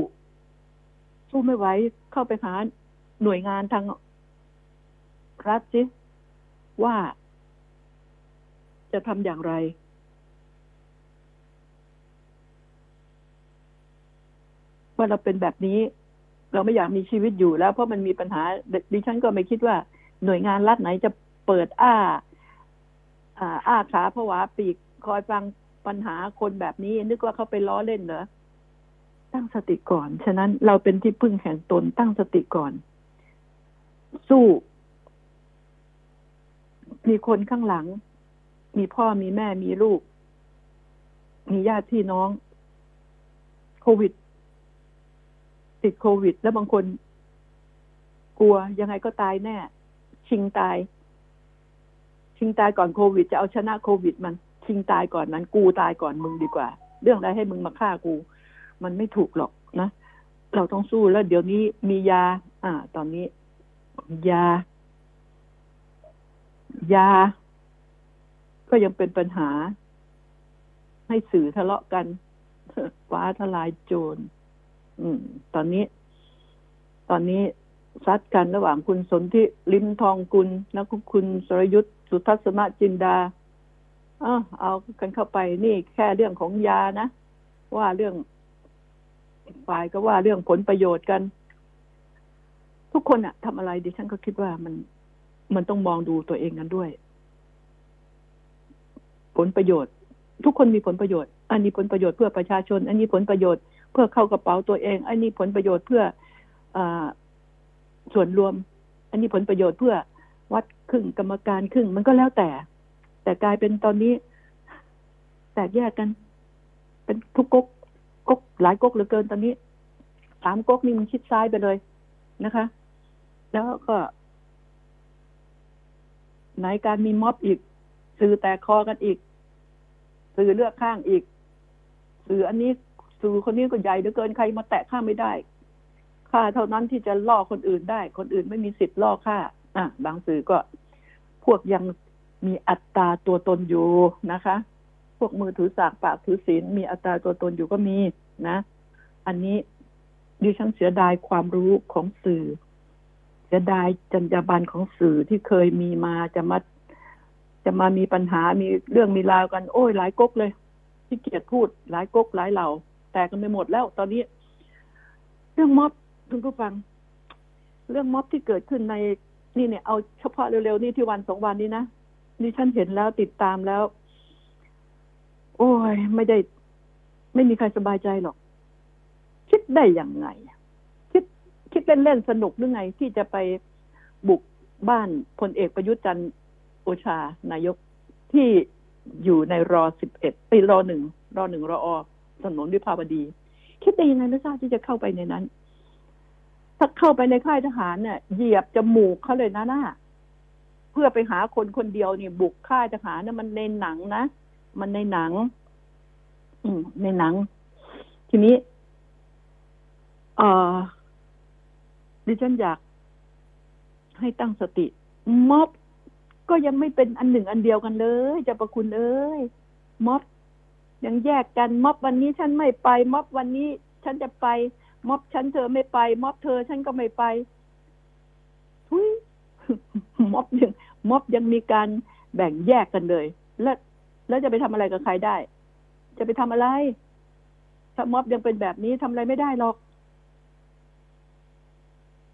สู้ไม่ไหวเข้าไปหาหน่วยงานทางรัฐสิว่าจะทำอย่างไร ว่าเราเป็นแบบนี้ เราไม่อยากมีชีวิตอยู่แล้ว เพราะมันมีปัญหาดิฉันก็ไม่คิดว่า หน่วยงานรัฐไหนจะเปิดอ้าอ่าอ้าขาผวาปีกคอยฟังปัญหาคนแบบนี้ นึกว่าเขาไปล้อเล่นเหรอตั้งสติก่อน ฉะนั้นเราเป็นที่พึ่งแห่งตนตั้งสติก่อน สู้ มีคนข้างหลัง มีพ่อมีแม่มีลูก มีญาติพี่น้อง โควิด ติดโควิด แล้วบางคน กลัวยังไงก็ตายแน่ ชิงตาย ชิงตายก่อนโควิด จะเอาชนะโควิด มัน ชิงตายก่อนนั้น กูตายก่อนมึงดีกว่า เรื่องอะไรให้มึงมาฆ่ากู มันไม่ถูกหรอกนะเราต้องสู้แล้วเดี๋ยวนี้มียา อ่า ตอนนี้ ยา ยา ก็ยังเป็นปัญหา ให้สื่อทะเลาะกันฟ้าทลายโจร อืม ตอนนี้ ตอนนี้ซัดกันระหว่างคุณสนธิลิมทองกุลและคุณสรยุทธสุทัศนจินดาเอาเอากันเข้าไปนี่แค่เรื่องของยานะว่าเรื่องฝ่ายก็ว่าเรื่องผลประโยชน์กัน ทุกคนอะทำอะไรดิฉันก็คิดว่ามัน มันต้องมองดูตัวเองกันด้วย ผลประโยชน์ ทุกคนมีผลประโยชน์ อันนี้ผลประโยชน์เพื่อประชาชน อันนี้ผลประโยชน์ เพื่อเข้ากระเป๋าตัวเอง อันนี้ผลประโยชน์เพื่ออส่วนรวม อันนี้ผลประโยชน์เพื่อวัดครึ่งกรรมการครึ่งมันก็แล้วแต่ แต่กลายเป็นตอนนี้ แตกแยกกัน เป็นทุกก๊กก๊กหลายก๊กเหลือเกินตอนนี้สามก๊กนี่มันชิดซ้ายไปเลยนะคะ แล้วก็ไหนการมีม็อบอีก สื่อแตกคอกันอีก สื่อเลือกข้างอีก สื่ออันนี้ สื่อคนนี้ก็ใหญ่เหลือเกินใครมาแตะข้าไม่ได้ข้าเท่านั้นที่จะล่อคนอื่นได้ คนอื่นไม่มีสิทธิ์ล่อข้าอะบางสื่อก็ พวกยังมีอัตราตัวตนอยู่นะคะ พวกมือถือสากปากถือศีลมีอัตราตัวตนอยู่ก็มีนะ อันนี้ดิฉันเสียดายความรู้ของสื่อ เสียดายจรรยาบรรณของสื่อที่เคยมีมาจะมาจะมามีปัญหามีเรื่องมีราวกัน โอ้ยหลายก๊กเลยที่เกียจพูดหลายก๊กหลายเหล่า แตกกันไปหมดแล้ว ตอนนี้ เรื่องม็อบคุณผู้ฟัง เรื่องม็อบที่เกิดขึ้นในนี่เนี่ยเอาเฉพาะเร็วๆนี่ที่วันสองวันนี้นะนี่ฉันเห็นแล้วติดตามแล้ว โอ้ย ไม่ได้ ไม่มีใครสบายใจหรอก คิดได้อย่างไง คิดคิดเล่นๆสนุกหรือไง ที่จะไปบุกบ้านพลเอกประยุทธ์จันทร์โอชานายกที่อยู่ในรอสิบเอ็ดปีรอหนึ่งรอหนึ่งรออ ถนนวิภาวดี คิดได้ยังไงไม่ทราบที่จะเข้าไปในนั้น ถ้าเข้าไปในค่ายทหารเนี่ยเหยียบจมูกเขาเลยนะน่าเพื่อไปหาคนคนเดียวนี่บุกค่ายทหารเนี่ยมันในหนังนะ มันในหนัง อืมในหนัง ทีนี้เออดิฉันอยากให้ตั้งสติ ม็อบก็ยังไม่เป็นอันหนึ่งอันเดียวกันเลยเจะประคุณเอ้ยม็อบ ยังแยกกันม็อบวันนี้ฉันไม่ไป ม็อบวันนี้ฉันจะไป ม็อบฉันเธอไม่ไป ม็อบเธอฉันก็ไม่ไปทุยม็อบยังม็อบยังมีการแบ่งแยกกันเลย แล้วแล้วจะไปทำอะไรกับใครได้ จะไปทำอะไร ถ้าม็อบยังเป็นแบบนี้ทำอะไรไม่ได้หรอก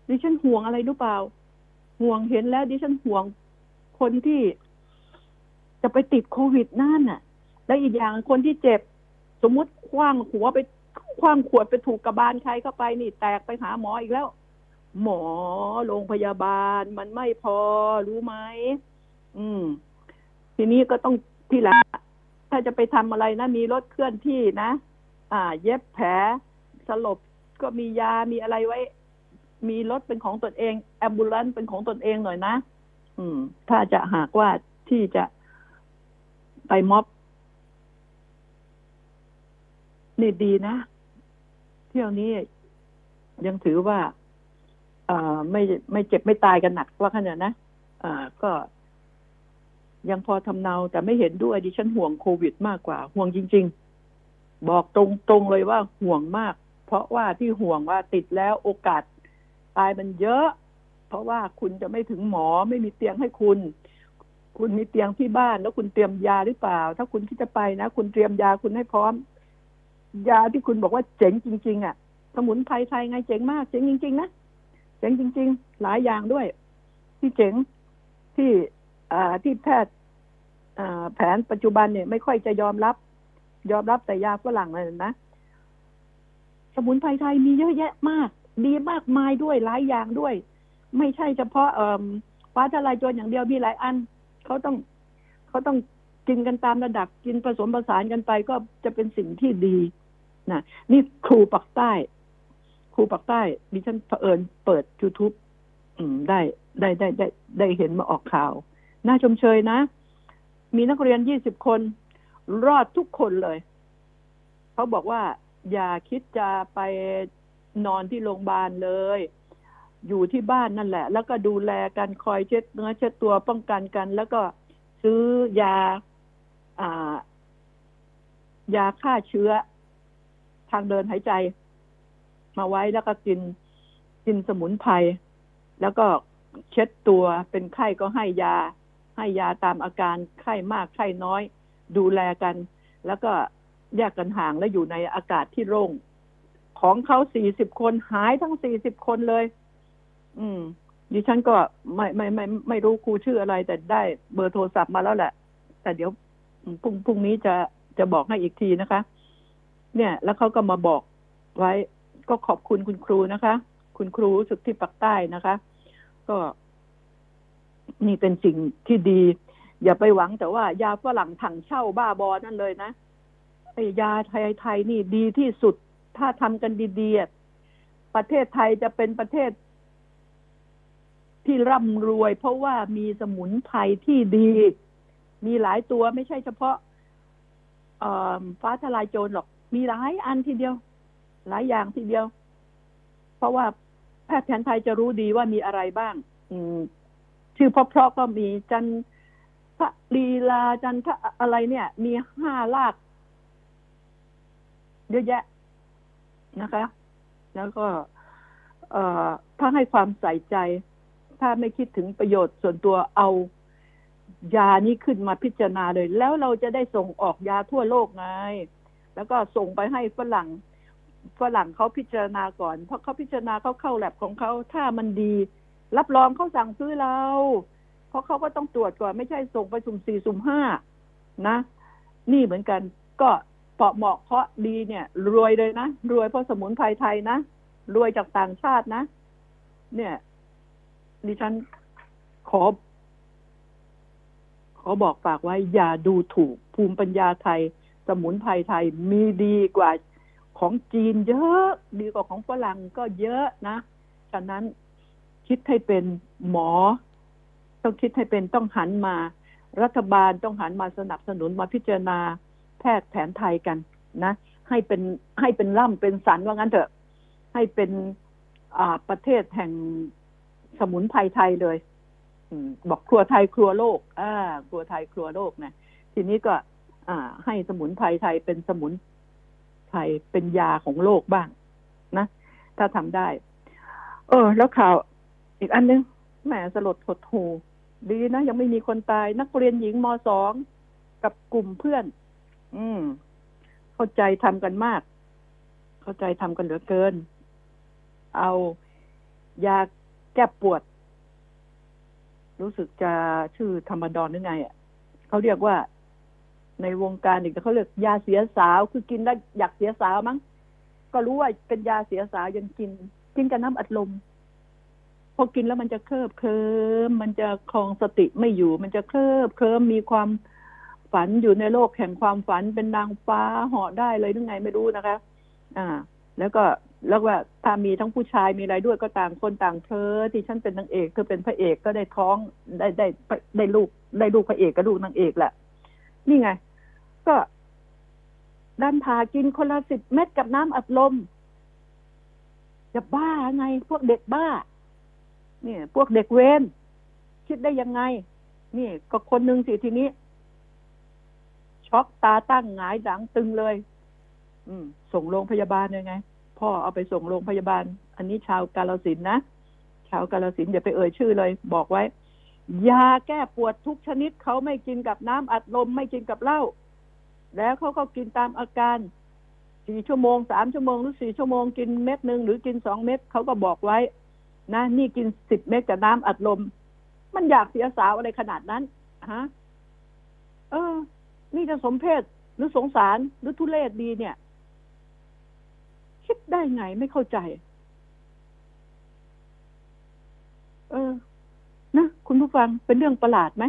ดิฉันห่วงอะไรรู้เปล่า ห่วงเห็นแล้วดิฉันห่วงคนที่จะไปติดโควิดนั่นน่ะ แล้วอีกอย่างคนที่เจ็บ สมมุติคว้างหัวไปคว้างขวดไปถูกกระบาลใครเข้าไปนี่แตกไปหาหมออีกแล้ว หมอโรงพยาบาลมันไม่พอรู้ไหมอืม ทีนี้ก็ต้องที่ละถ้าจะไปทำอะไรนะ มีรถเคลื่อนที่นะ อ่า เย็บแผลสลบก็มียามีอะไรไว้ มีรถเป็นของตนเอง แอมบูเลนเป็นของตนเองหน่อยนะอืม ถ้าจะหากว่าที่จะไปม็อบ นี่ดีนะ เที่ยวนี้ยังถือว่าเอ่อไม่ไม่เจ็บไม่ตายกันหนักว่าขนาดนะอ่าก็ยังพอทำเนาแต่ไม่เห็นด้วยดิฉันห่วงโควิดมากกว่า ห่วงจริง ๆ บอกตรงๆเลยว่าห่วงมาก เพราะว่าที่ห่วงว่าติดแล้วโอกาสตายมันเยอะ เพราะว่าคุณจะไม่ถึงหมอไม่มีเตียงให้คุณ คุณมีเตียงที่บ้านแล้วคุณเตรียมยาหรือเปล่า ถ้าคุณที่จะไปนะ คุณเตรียมยาคุณให้พร้อม ยาที่คุณบอกว่าเจ๋งจริง ๆ อะ สมุนไพรไทยไงเจ๋งมากเจ๋งจริง ๆ นะเจ๋งจริง ๆ หลายอย่างด้วย ที่เจ๋งที่อ่าที่แพทย์อ่าแผนปัจจุบันเนี่ย ไม่ค่อยจะยอมรับ ยอมรับแต่ยาฝรั่งเลยนะ สมุนไพรไทยมีเยอะแยะมาก ดีมากมายด้วยหลายอย่างด้วย ไม่ใช่เฉพาะเอ่อฟ้าทลายโจรอย่างเดียวมีหลายอันเขาต้องเขาต้องกินกันตามระดับกินผสมผสานกันไปก็จะเป็นสิ่งที่ดี นะนี่ครูปักใต้ ครูปักใต้ดิฉันเผอิญเปิด YouTube ได้ได้ได้ได้ได้เห็นมาออกข่าว น่าชมเชยนะ มีนักเรียนยี่สิบคน รอดทุกคนเลย เขาบอกว่า อย่าคิดจะไปนอนที่โรงพยาบาลเลย อยู่ที่บ้านนั่นแหละ แล้วก็ดูแลกันคอยเช็ดเนื้อเช็ดตัวป้องกันกัน แล้วก็ซื้อยา อ่า ยาฆ่าเชื้อ ทางเดินหายใจ มาไว้แล้วก็กินกินสมุนไพรแล้วก็เช็ดตัวเป็นไข้ก็ให้ยา ให้ยาตามอาการไข้มากไข้น้อย ดูแลกัน แล้วก็แยกกันห่างแล้วอยู่ในอากาศที่โล่งของเขาสี่สิบคนหายทั้งสี่สิบคนเลย อืมดิฉันก็ไม่ไม่ไม่ไม่ไม่รู้ครูชื่ออะไร แต่ได้เบอร์โทรศัพท์มาแล้วแหละ แต่เดี๋ยวพรุ่งพรุ่งนี้จะจะบอกให้อีกทีนะคะ เนี่ย แล้วเขาก็มาบอกไว้ ก็ขอบคุณคุณครูนะคะ คุณครูสึกที่ปักใต้นะคะ ก็นี่เป็นสิ่งที่ดี อย่าไปหวังแต่ว่ายาฝรั่งถังเช่าบ้าบอนั่นเลยนะไอ้ยาไทยไทยนี่ดีที่สุด ถ้าทำกันดีๆประเทศไทยจะเป็นประเทศที่ร่ำรวย เพราะว่ามีสมุนไพรที่ดี มีหลายตัวไม่ใช่เฉพาะฟ้าทลายโจรหรอก มีหลายอันทีเดียว หลายอย่างทีเดียว เพราะว่าแพทย์แผนไทยจะรู้ดีว่ามีอะไรบ้าง อืม ชื่อเพราะๆก็มีจันทลีลาจันทะอะไรเนี่ย มีห้าลากเยอะแยะนะคะ แล้วก็ เอ่อถ้าให้ความใส่ใจ ถ้าไม่คิดถึงประโยชน์ส่วนตัวเอายานี้ขึ้นมาพิจารณาเลย แล้วเราจะได้ส่งออกยาทั่วโลกไง แล้วก็ส่งไปให้ฝรั่งฝรั่งเขาพิจารณาก่อน เพราะเขาพิจารณาเขาเข้าแลบของเขาถ้ามันดี รับรองเขาสั่งซื้อเรา เพราะเขาก็ต้องตรวจก่อนไม่ใช่ส่งไปสุ่มสี่สุ่มห้านะ นี่เหมือนกันก็เปาะเหมาะเพราะดีเนี่ย รวยเลยนะ รวยเพราะสมุนไพรไทยนะ รวยจากต่างชาตินะ เนี่ยดิฉันขอ ขอบอกฝากไว้ อย่าดูถูกภูมิปัญญาไทย มุนไพรไทยมีดีกว่าของจีนเยอะดีกว่าของฝรั่งก็เยอะนะฉะนั้นคิดให้เป็นหมอ ต้องคิดให้เป็นต้องหันมา รัฐบาลต้องหันมาสนับสนุนมาพิจารณาแพทย์แผนไทยกันนะ ให้เป็นให้เป็นร่ำเป็นสันว่างั้นเถอะ ให้เป็นอ่าประเทศแห่งสมุนไพรไทยเลยบอกครัวไทยครัวโลก อ่า ครัวไทยครัวโลกนะทีนี้ก็ อ่า ให้สมุนไพรไทยเป็นสมุนไพรเป็นยาของโลกบ้าง นะถ้าทำได้ เออ แล้วข่าว อีกอันนึงแหมสลดหดหูดีนะยังไม่มีคนตาย นักเรียนหญิงมสองกับกลุ่มเพื่อน อืม เข้าใจทำกันมาก เข้าใจทำกันเหลือเกิน เอายาแก้ปวด รู้สึกจะชื่อธรรมดอนหรือไงอะเขาเรียกว่า ในวงการอีกเขาเรียกยาเสียสาวคือกินแล้วอยากเสียสาวมั้งก็รู้ว่าเป็นยาเสียสาวยังกิน กินกับน้ำอัดลมพอกินแล้วมันจะเคลิบเคลิ้มมันจะคลองสติไม่อยู่ มันจะเคลิบเคลิ้มมีความฝันอยู่ในโลกแห่งความฝันเป็นนางฟ้าเหาะได้เลยหรือไงไม่รู้นะคะ อ่า แล้วก็แล้วว่าถ้ามีทั้งผู้ชายมีอะไรด้วยก็ต่างคนต่างเธอที่ฉันเป็นนางเอกเธอเป็นพระเอกก็ได้ท้องได้ได้ได้ลูกได้ลูกพระเอกกับลูกนางเอกแหละนี่ไง ก็ดันพากินคนละสิบเม็ดกับน้ำอัดลมจะบ้าไง พวกเด็กบ้า เนี่ย พวกเด็กเวนคิดได้ยังไง นี่ ก็คนหนึ่งสิทีนี้ ช็อกตาตั้งหงายหลังตึงเลย อืม ส่งโรงพยาบาลยังไง พ่อเอาไปส่งโรงพยาบาล อันนี้ชาวกาลสินนะชาวกาลสินอย่าไปเอ่ยชื่อเลย บอกไว้ยาแก้ปวดทุกชนิดเขาไม่กินกับน้ำอัดลมไม่กินกับเหล้า แล้วเขาก็กินตามอาการสี่ชั่วโมงสามชั่วโมงหรือสี่ชั่วโมงกินเม็ดหนึ่งหรือกินสองเม็ดเขาก็บอกไว้ นะนี่กินสิบเม็ดกับน้ำอัดลม มันอยากเสียสาวอะไรขนาดนั้นฮะเออ นี่จะสมเพศหรือสงสารหรือทุเลศดีเนี่ย คิดได้ไงไม่เข้าใจ เออ นะ คุณผู้ฟังเป็นเรื่องประหลาดไหม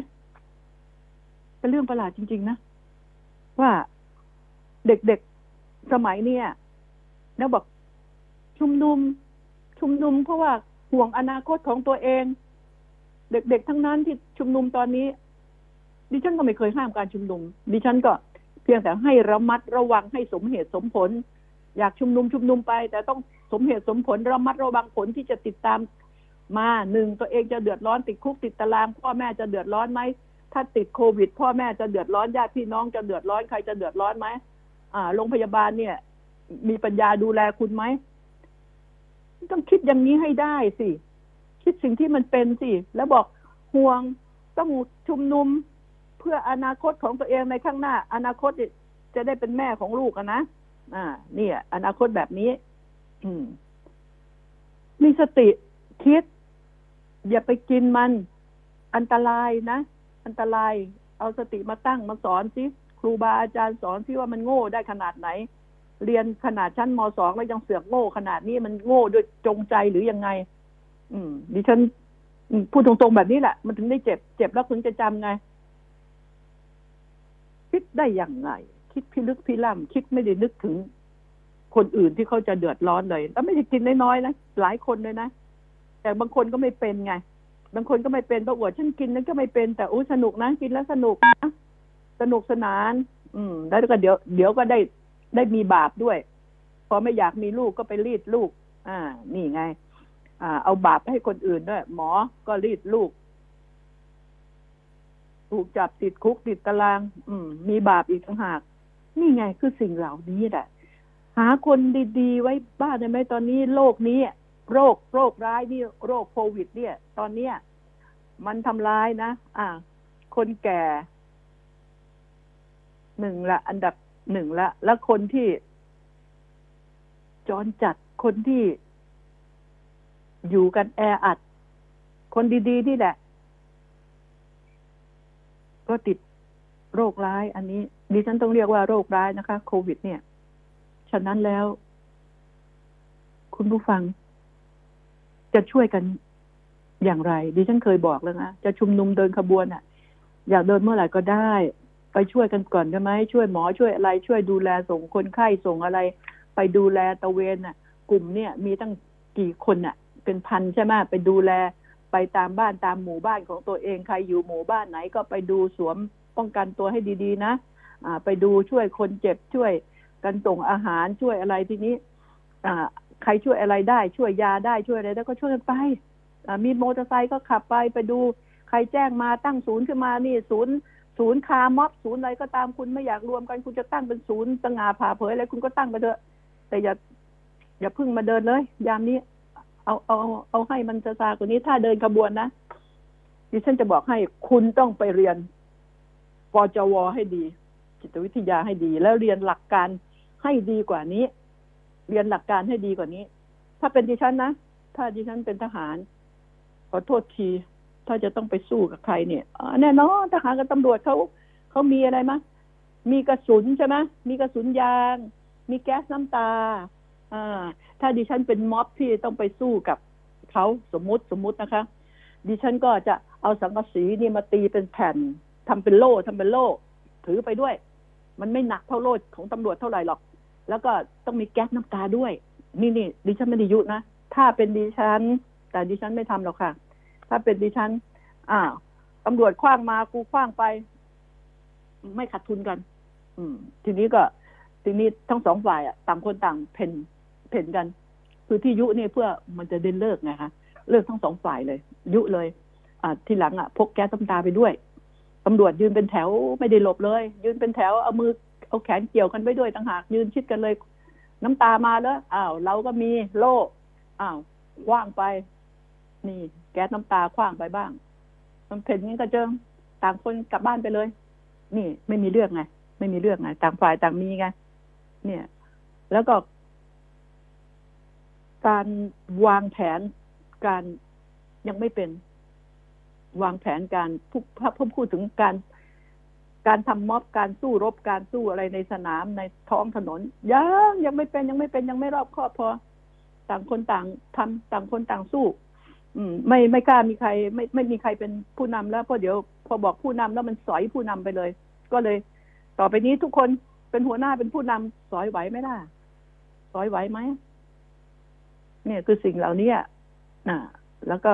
เป็นเรื่องประหลาดจริง ๆ นะ ว่าเด็กๆสมัยเนี้ยแล้วบอกชุมนุม ชุมนุมเพราะว่าห่วงอนาคตของตัวเอง เด็กๆทั้งนั้นที่ชุมนุมตอนนี้ ดิฉันก็ไม่เคยห้ามการชุมนุม ดิฉันก็เพียงแต่ให้ระมัดระวังให้สมเหตุสมผล อยากชุมนุมชุมนุมไป แต่ต้องสมเหตุสมผลระมัดระวังผลที่จะติดตามมาหนึ่งตัวเองจะเดือดร้อนติดคุกติดตารางพ่อแม่จะเดือดร้อนไหม ถ้าติดโควิด พ่อแม่จะเดือดร้อนญาติพี่น้องจะเดือดร้อนใครจะเดือดร้อนไหมอ่าโรงพยาบาลเนี่ย มีปัญญาดูแลคุณไหมต้องคิดอย่างนี้ให้ได้สิ คิดสิ่งที่มันเป็นสิ แล้วบอกห่วงต้องชุมนุมเพื่ออนาคตของตัวเองในข้างหน้า อนาคตจะได้เป็นแม่ของลูกอะนะอ่า เนี่ย อนาคตแบบนี้ อืม มีสติคิด อย่าไปกินมัน อันตรายนะ อันตราย เอาสติมาตั้งมาสอนสิครูบาอาจารย์สอนสิว่ามันโง่ได้ขนาดไหน เรียนขนาดชั้นมสองแล้วยังเสือกโง่ขนาดนี้มันโง่ด้วยจงใจหรือยังไง อืม ดิฉันพูดตรงๆแบบนี้แหละ มันถึงได้เจ็บ เจ็บแล้วถึงจะจำไง คิดได้อย่างไง คิดพิลึกพิลั่มคิดไม่ได้นึกถึงคนอื่นที่เขาจะเดือดร้อนเลย แล้วไม่ได้กินน้อยๆนะหลายคนเลยนะแต่บางคนก็ไม่เป็นไง บางคนก็ไม่เป็นประอวดฉันกินนั้นก็ไม่เป็นแต่โอ้สนุกนะกินแล้วสนุกนะสนุกสนาน อืม แล้วก็เดี๋ยวเดี๋ยวก็ได้ได้มีบาปด้วย พอไม่อยากมีลูกก็ไปรีดลูก อ่า นี่ไง อ่า เอาบาปให้คนอื่นด้วย หมอก็รีดลูก ถูกจับติดคุกติดตาราง อืม มีบาปอีกต่างหาก นี่ไงคือสิ่งเหล่านี้แหละหาคนดีๆไว้บ้านได้ไหมตอนนี้โลกนี้ โรคโรคร้ายนี่โรคโควิด เนี่ย ตอนเนี้ยมันทำร้ายนะ อ่า คนแก่หนึ่งละ อันดับหนึ่งละ แล้วคนที่จรจัดคนที่อยู่กันแออัด คนดีๆนี่แหละ ก็ติดโรคร้าย อันนี้ดิฉันต้องเรียกว่าโรคร้ายนะคะ โควิด เนี่ย ฉะนั้นแล้ว คุณผู้ฟัง จะช่วยกันอย่างไร ดิฉันเคยบอกแล้วนะจะชุมนุมเดินขบวนอะ อยากเดินเมื่อไหร่ก็ได้ ไปช่วยกันก่อนได้ไหมช่วยหมอช่วยอะไร ช่วยดูแลส่งคนไข้ส่งอะไร ไปดูแลตะเวนน่ะ กลุ่มเนี่ยมีตั้งกี่คนน่ะ เป็นพันใช่ไหมไปดูแลไปตามบ้านตามหมู่บ้านของตัวเองใครอยู่หมู่บ้านไหนก็ไปดูสวมป้องกันตัวให้ดี ๆ นะอ่า ไปดูช่วยคนเจ็บช่วยกันส่งอาหารช่วยอะไรทีนี้ อ่า ใครช่วยอะไรได้ช่วยยาได้ช่วยอะไรได้ก็ช่วยกันไปมีมอเตอร์ไซค์ก็ขับไปไปดู ใครแจ้งมาตั้งศูนย์ขึ้นมานี่ศูนย์ศูนย์คาร์ม็อบศูนย์อะไรก็ตามคุณไม่อยากรวมกันคุณจะตั้งเป็นศูนย์สง่าผ่าเผยอะไรคุณก็ตั้งไปเถอะ แต่อย่าอย่าพึ่งมาเดินเลย ยามนี้ เอาเอาเอาให้มันจะซากว่านี้ถ้าเดินขบวนนะดิฉันจะบอกให้คุณต้องไปเรียนปจวให้ดี จิตวิทยาให้ดี แล้วเรียนหลักการให้ดีกว่านี้ เรียนหลักการให้ดีกว่านี้ ถ้าเป็นดิฉันนะ ถ้าดิฉันเป็นทหาร ขอโทษที ถ้าจะต้องไปสู้กับใครเนี่ยแน่นอนทหารกับตำรวจเขาเขามีอะไรมะ มีกระสุนใช่ไหมมีกระสุนยาง มีแก๊สน้ำตาอ่าถ้าดิฉันเป็นม็อบที่ต้องไปสู้กับเขาสมมติสมมตินะคะ ดิฉันก็จะเอาสังกะสีนี่มาตีเป็นแผ่นทำเป็นโล่ทำเป็นโล่ ถือไปด้วย มันไม่หนักเท่าโล่ของตำรวจเท่าไหร่หรอก แล้วก็ต้องมีแก๊สน้ำตาด้วย นี่นี่ดิฉันไม่ได้ยุนะ ถ้าเป็นดิฉัน แต่ดิฉันไม่ทำหรอกค่ะ ถ้าเป็นดิฉัน อ่าตำรวจคว้างมากูคว้างไป ไม่ขาดทุนกัน อืม ทีนี้ก็ ทีนี้ทั้งสองฝ่ายอะต่างคนต่างเพ่นเพ่นกัน คือที่ยุนี่เพื่อมันจะเดินเลิกไงคะเลิกทั้งสองฝ่ายเลย ยุเลย อ่า ทีหลังอะพกแก๊สน้ำตาไปด้วยตำรวจยืนเป็นแถวไม่ได้หลบเลย ยืนเป็นแถวเอามือ เอาแขนเกี่ยวกันไว้ด้วยต่างหากยืนชิดกันเลย น้ำตามาแล้วอ้าวเราก็มีโล่อ้าวคว้างไป นี่ แก๊สน้ำตาคว้างไปบ้างมันเพ่นนี้ก็เจอต่างคนกลับบ้านไปเลย นี่ ไม่มีเรื่องไง ไม่มีเรื่องไง ต่างฝ่ายต่างมีไงเนี่ย แล้วก็ การวางแผนการยังไม่เป็น วางแผนการพูดพูดพูดถึงการ การทำม็อบการสู้รบการสู้อะไรในสนามในท้องถนน ยังยังไม่เป็นยังไม่เป็นยังไม่รอบคอบพอ ต่างคนต่างทำต่างคนต่างสู้ อืม ไม่ไม่กล้ามีใคร ไม่ไม่มีใครเป็นผู้นำแล้วเพราะเดี๋ยว พอบอกผู้นำแล้วมันสอยผู้นำไปเลย ก็เลย ต่อไปนี้ทุกคนเป็นหัวหน้าเป็นผู้นำสอยไหวไหมล่ะสอยไหวไหมเนี่ยคือสิ่งเหล่านี้อะแล้วก็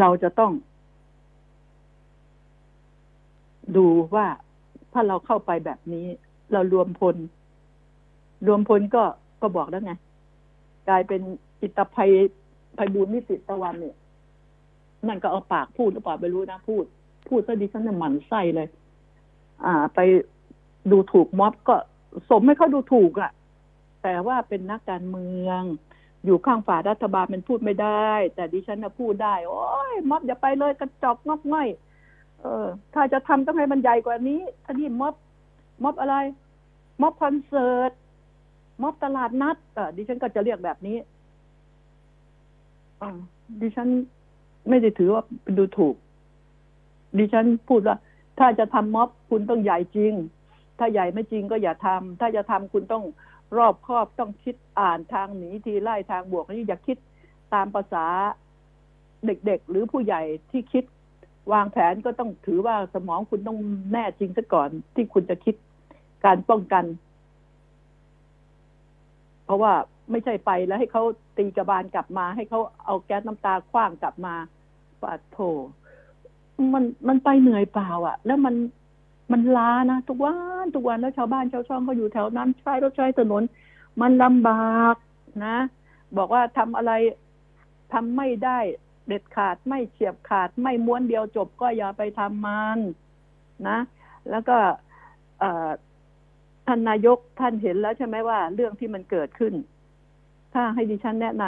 เราจะต้อง ดูว่าถ้าเราเข้าไปแบบนี้ เรารวมพล รวมพลก็ก็บอกแล้วไง กลายเป็นอิตภัยภัยบูลนิสิตตะวันเนี่ยนั่นก็เอาปากพูดหรือเปล่าไม่รู้นะพูด พูดซะดิฉันน่ะหมันไส้เลย อ่า ไปดูถูกม็อบก็สมให้เขาดูถูกอะ่ะ แต่ว่าเป็นนักการเมือง อยู่ข้างฝ่ารัฐบาลมันพูดไม่ได้ แต่ดิฉันน่ะพูดได้ โอ้ยม็อบอย่าไปเลยกระจอกงอกง่อย เออ ถ้าจะทำต้องให้มันใหญ่กว่านี้อันนี้ม็อบม็อบอะไร ม็อบคอนเสิร์ตม็อบตลาดนัดเออดิฉันก็จะเรียกแบบนี้อดิฉันไม่ได้ถือว่าเป็นดูถูก ดิฉันพูดว่า ถ้าจะทำม็อบคุณต้องใหญ่จริง ถ้าใหญ่ไม่จริงก็อย่าทำถ้าจะทำคุณต้องรอบครอบต้องคิดอ่านทางหนีทีไล่ทางบวกนี่อย่าคิดตามภาษาเด็กๆ หรือผู้ใหญ่ที่คิด วางแผนก็ต้องถือว่าสมองคุณต้องแน่จริงซะก่อนที่คุณจะคิดการป้องกัน เพราะว่าไม่ใช่ไปแล้วให้เขาตีกระบาลกลับมา ให้เขาเอาแก๊สน้ำตาคว้างกลับมาปาดโถมันมันไปเหนื่อยเปล่าอะ่ะ แล้วมันมันล้านะทุกวันทุกวันแล้วชาวบ้านชาวช่องเขาอยู่แถวนั้นใช้รถใช้ถนน มันลำบากนะ บอกว่าทำอะไรทำไม่ได้ เด็ดขาดไม่เฉียบขาด ไม่ม้วนเดียวจบก็อย่าไปทำมันนะ แล้วก็ท่านนายกท่านเห็นแล้วใช่ไหมว่า เรื่องที่มันเกิดขึ้น ถ้าให้ดิฉันแนะน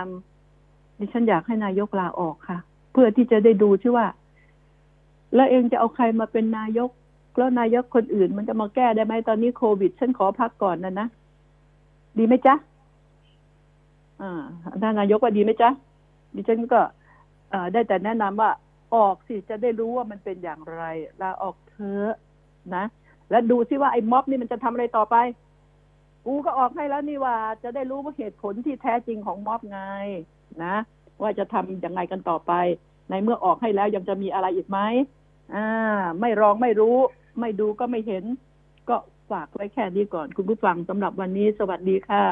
ำดิฉันอยากให้นายกลาออกค่ะ เพื่อที่จะได้ดูชื่อว่า แล้วเองจะเอาใครมาเป็นนายก แล้วนายกคนอื่น มันจะมาแก้ได้ไหมตอนนี้โควิด ฉันขอพักก่อนนะนะดีไหมจ๊ะอ่าท่านนายกว่าดีไหมจ๊ะดิฉันก็ ได้แต่แนะนำว่าออกสิจะได้รู้ว่ามันเป็นอย่างไรลาออกเถอะนะ แล้วดูซิว่าไอ้ม็อบนี่มันจะทำอะไรต่อไป กูก็ออกให้แล้วนี่ว่า จะได้รู้ว่าเหตุผลที่แท้จริงของม็อบไงนะ ว่าจะทำยังไงกันต่อไป ในเมื่อออกให้แล้วยังจะมีอะไรอีกไหมอ่า ไม่รองไม่รู้ ไม่ดูก็ไม่เห็น ก็ฝากไว้แค่นี้ก่อน คุณผู้ฟังสำหรับวันนี้ สวัสดีค่ะ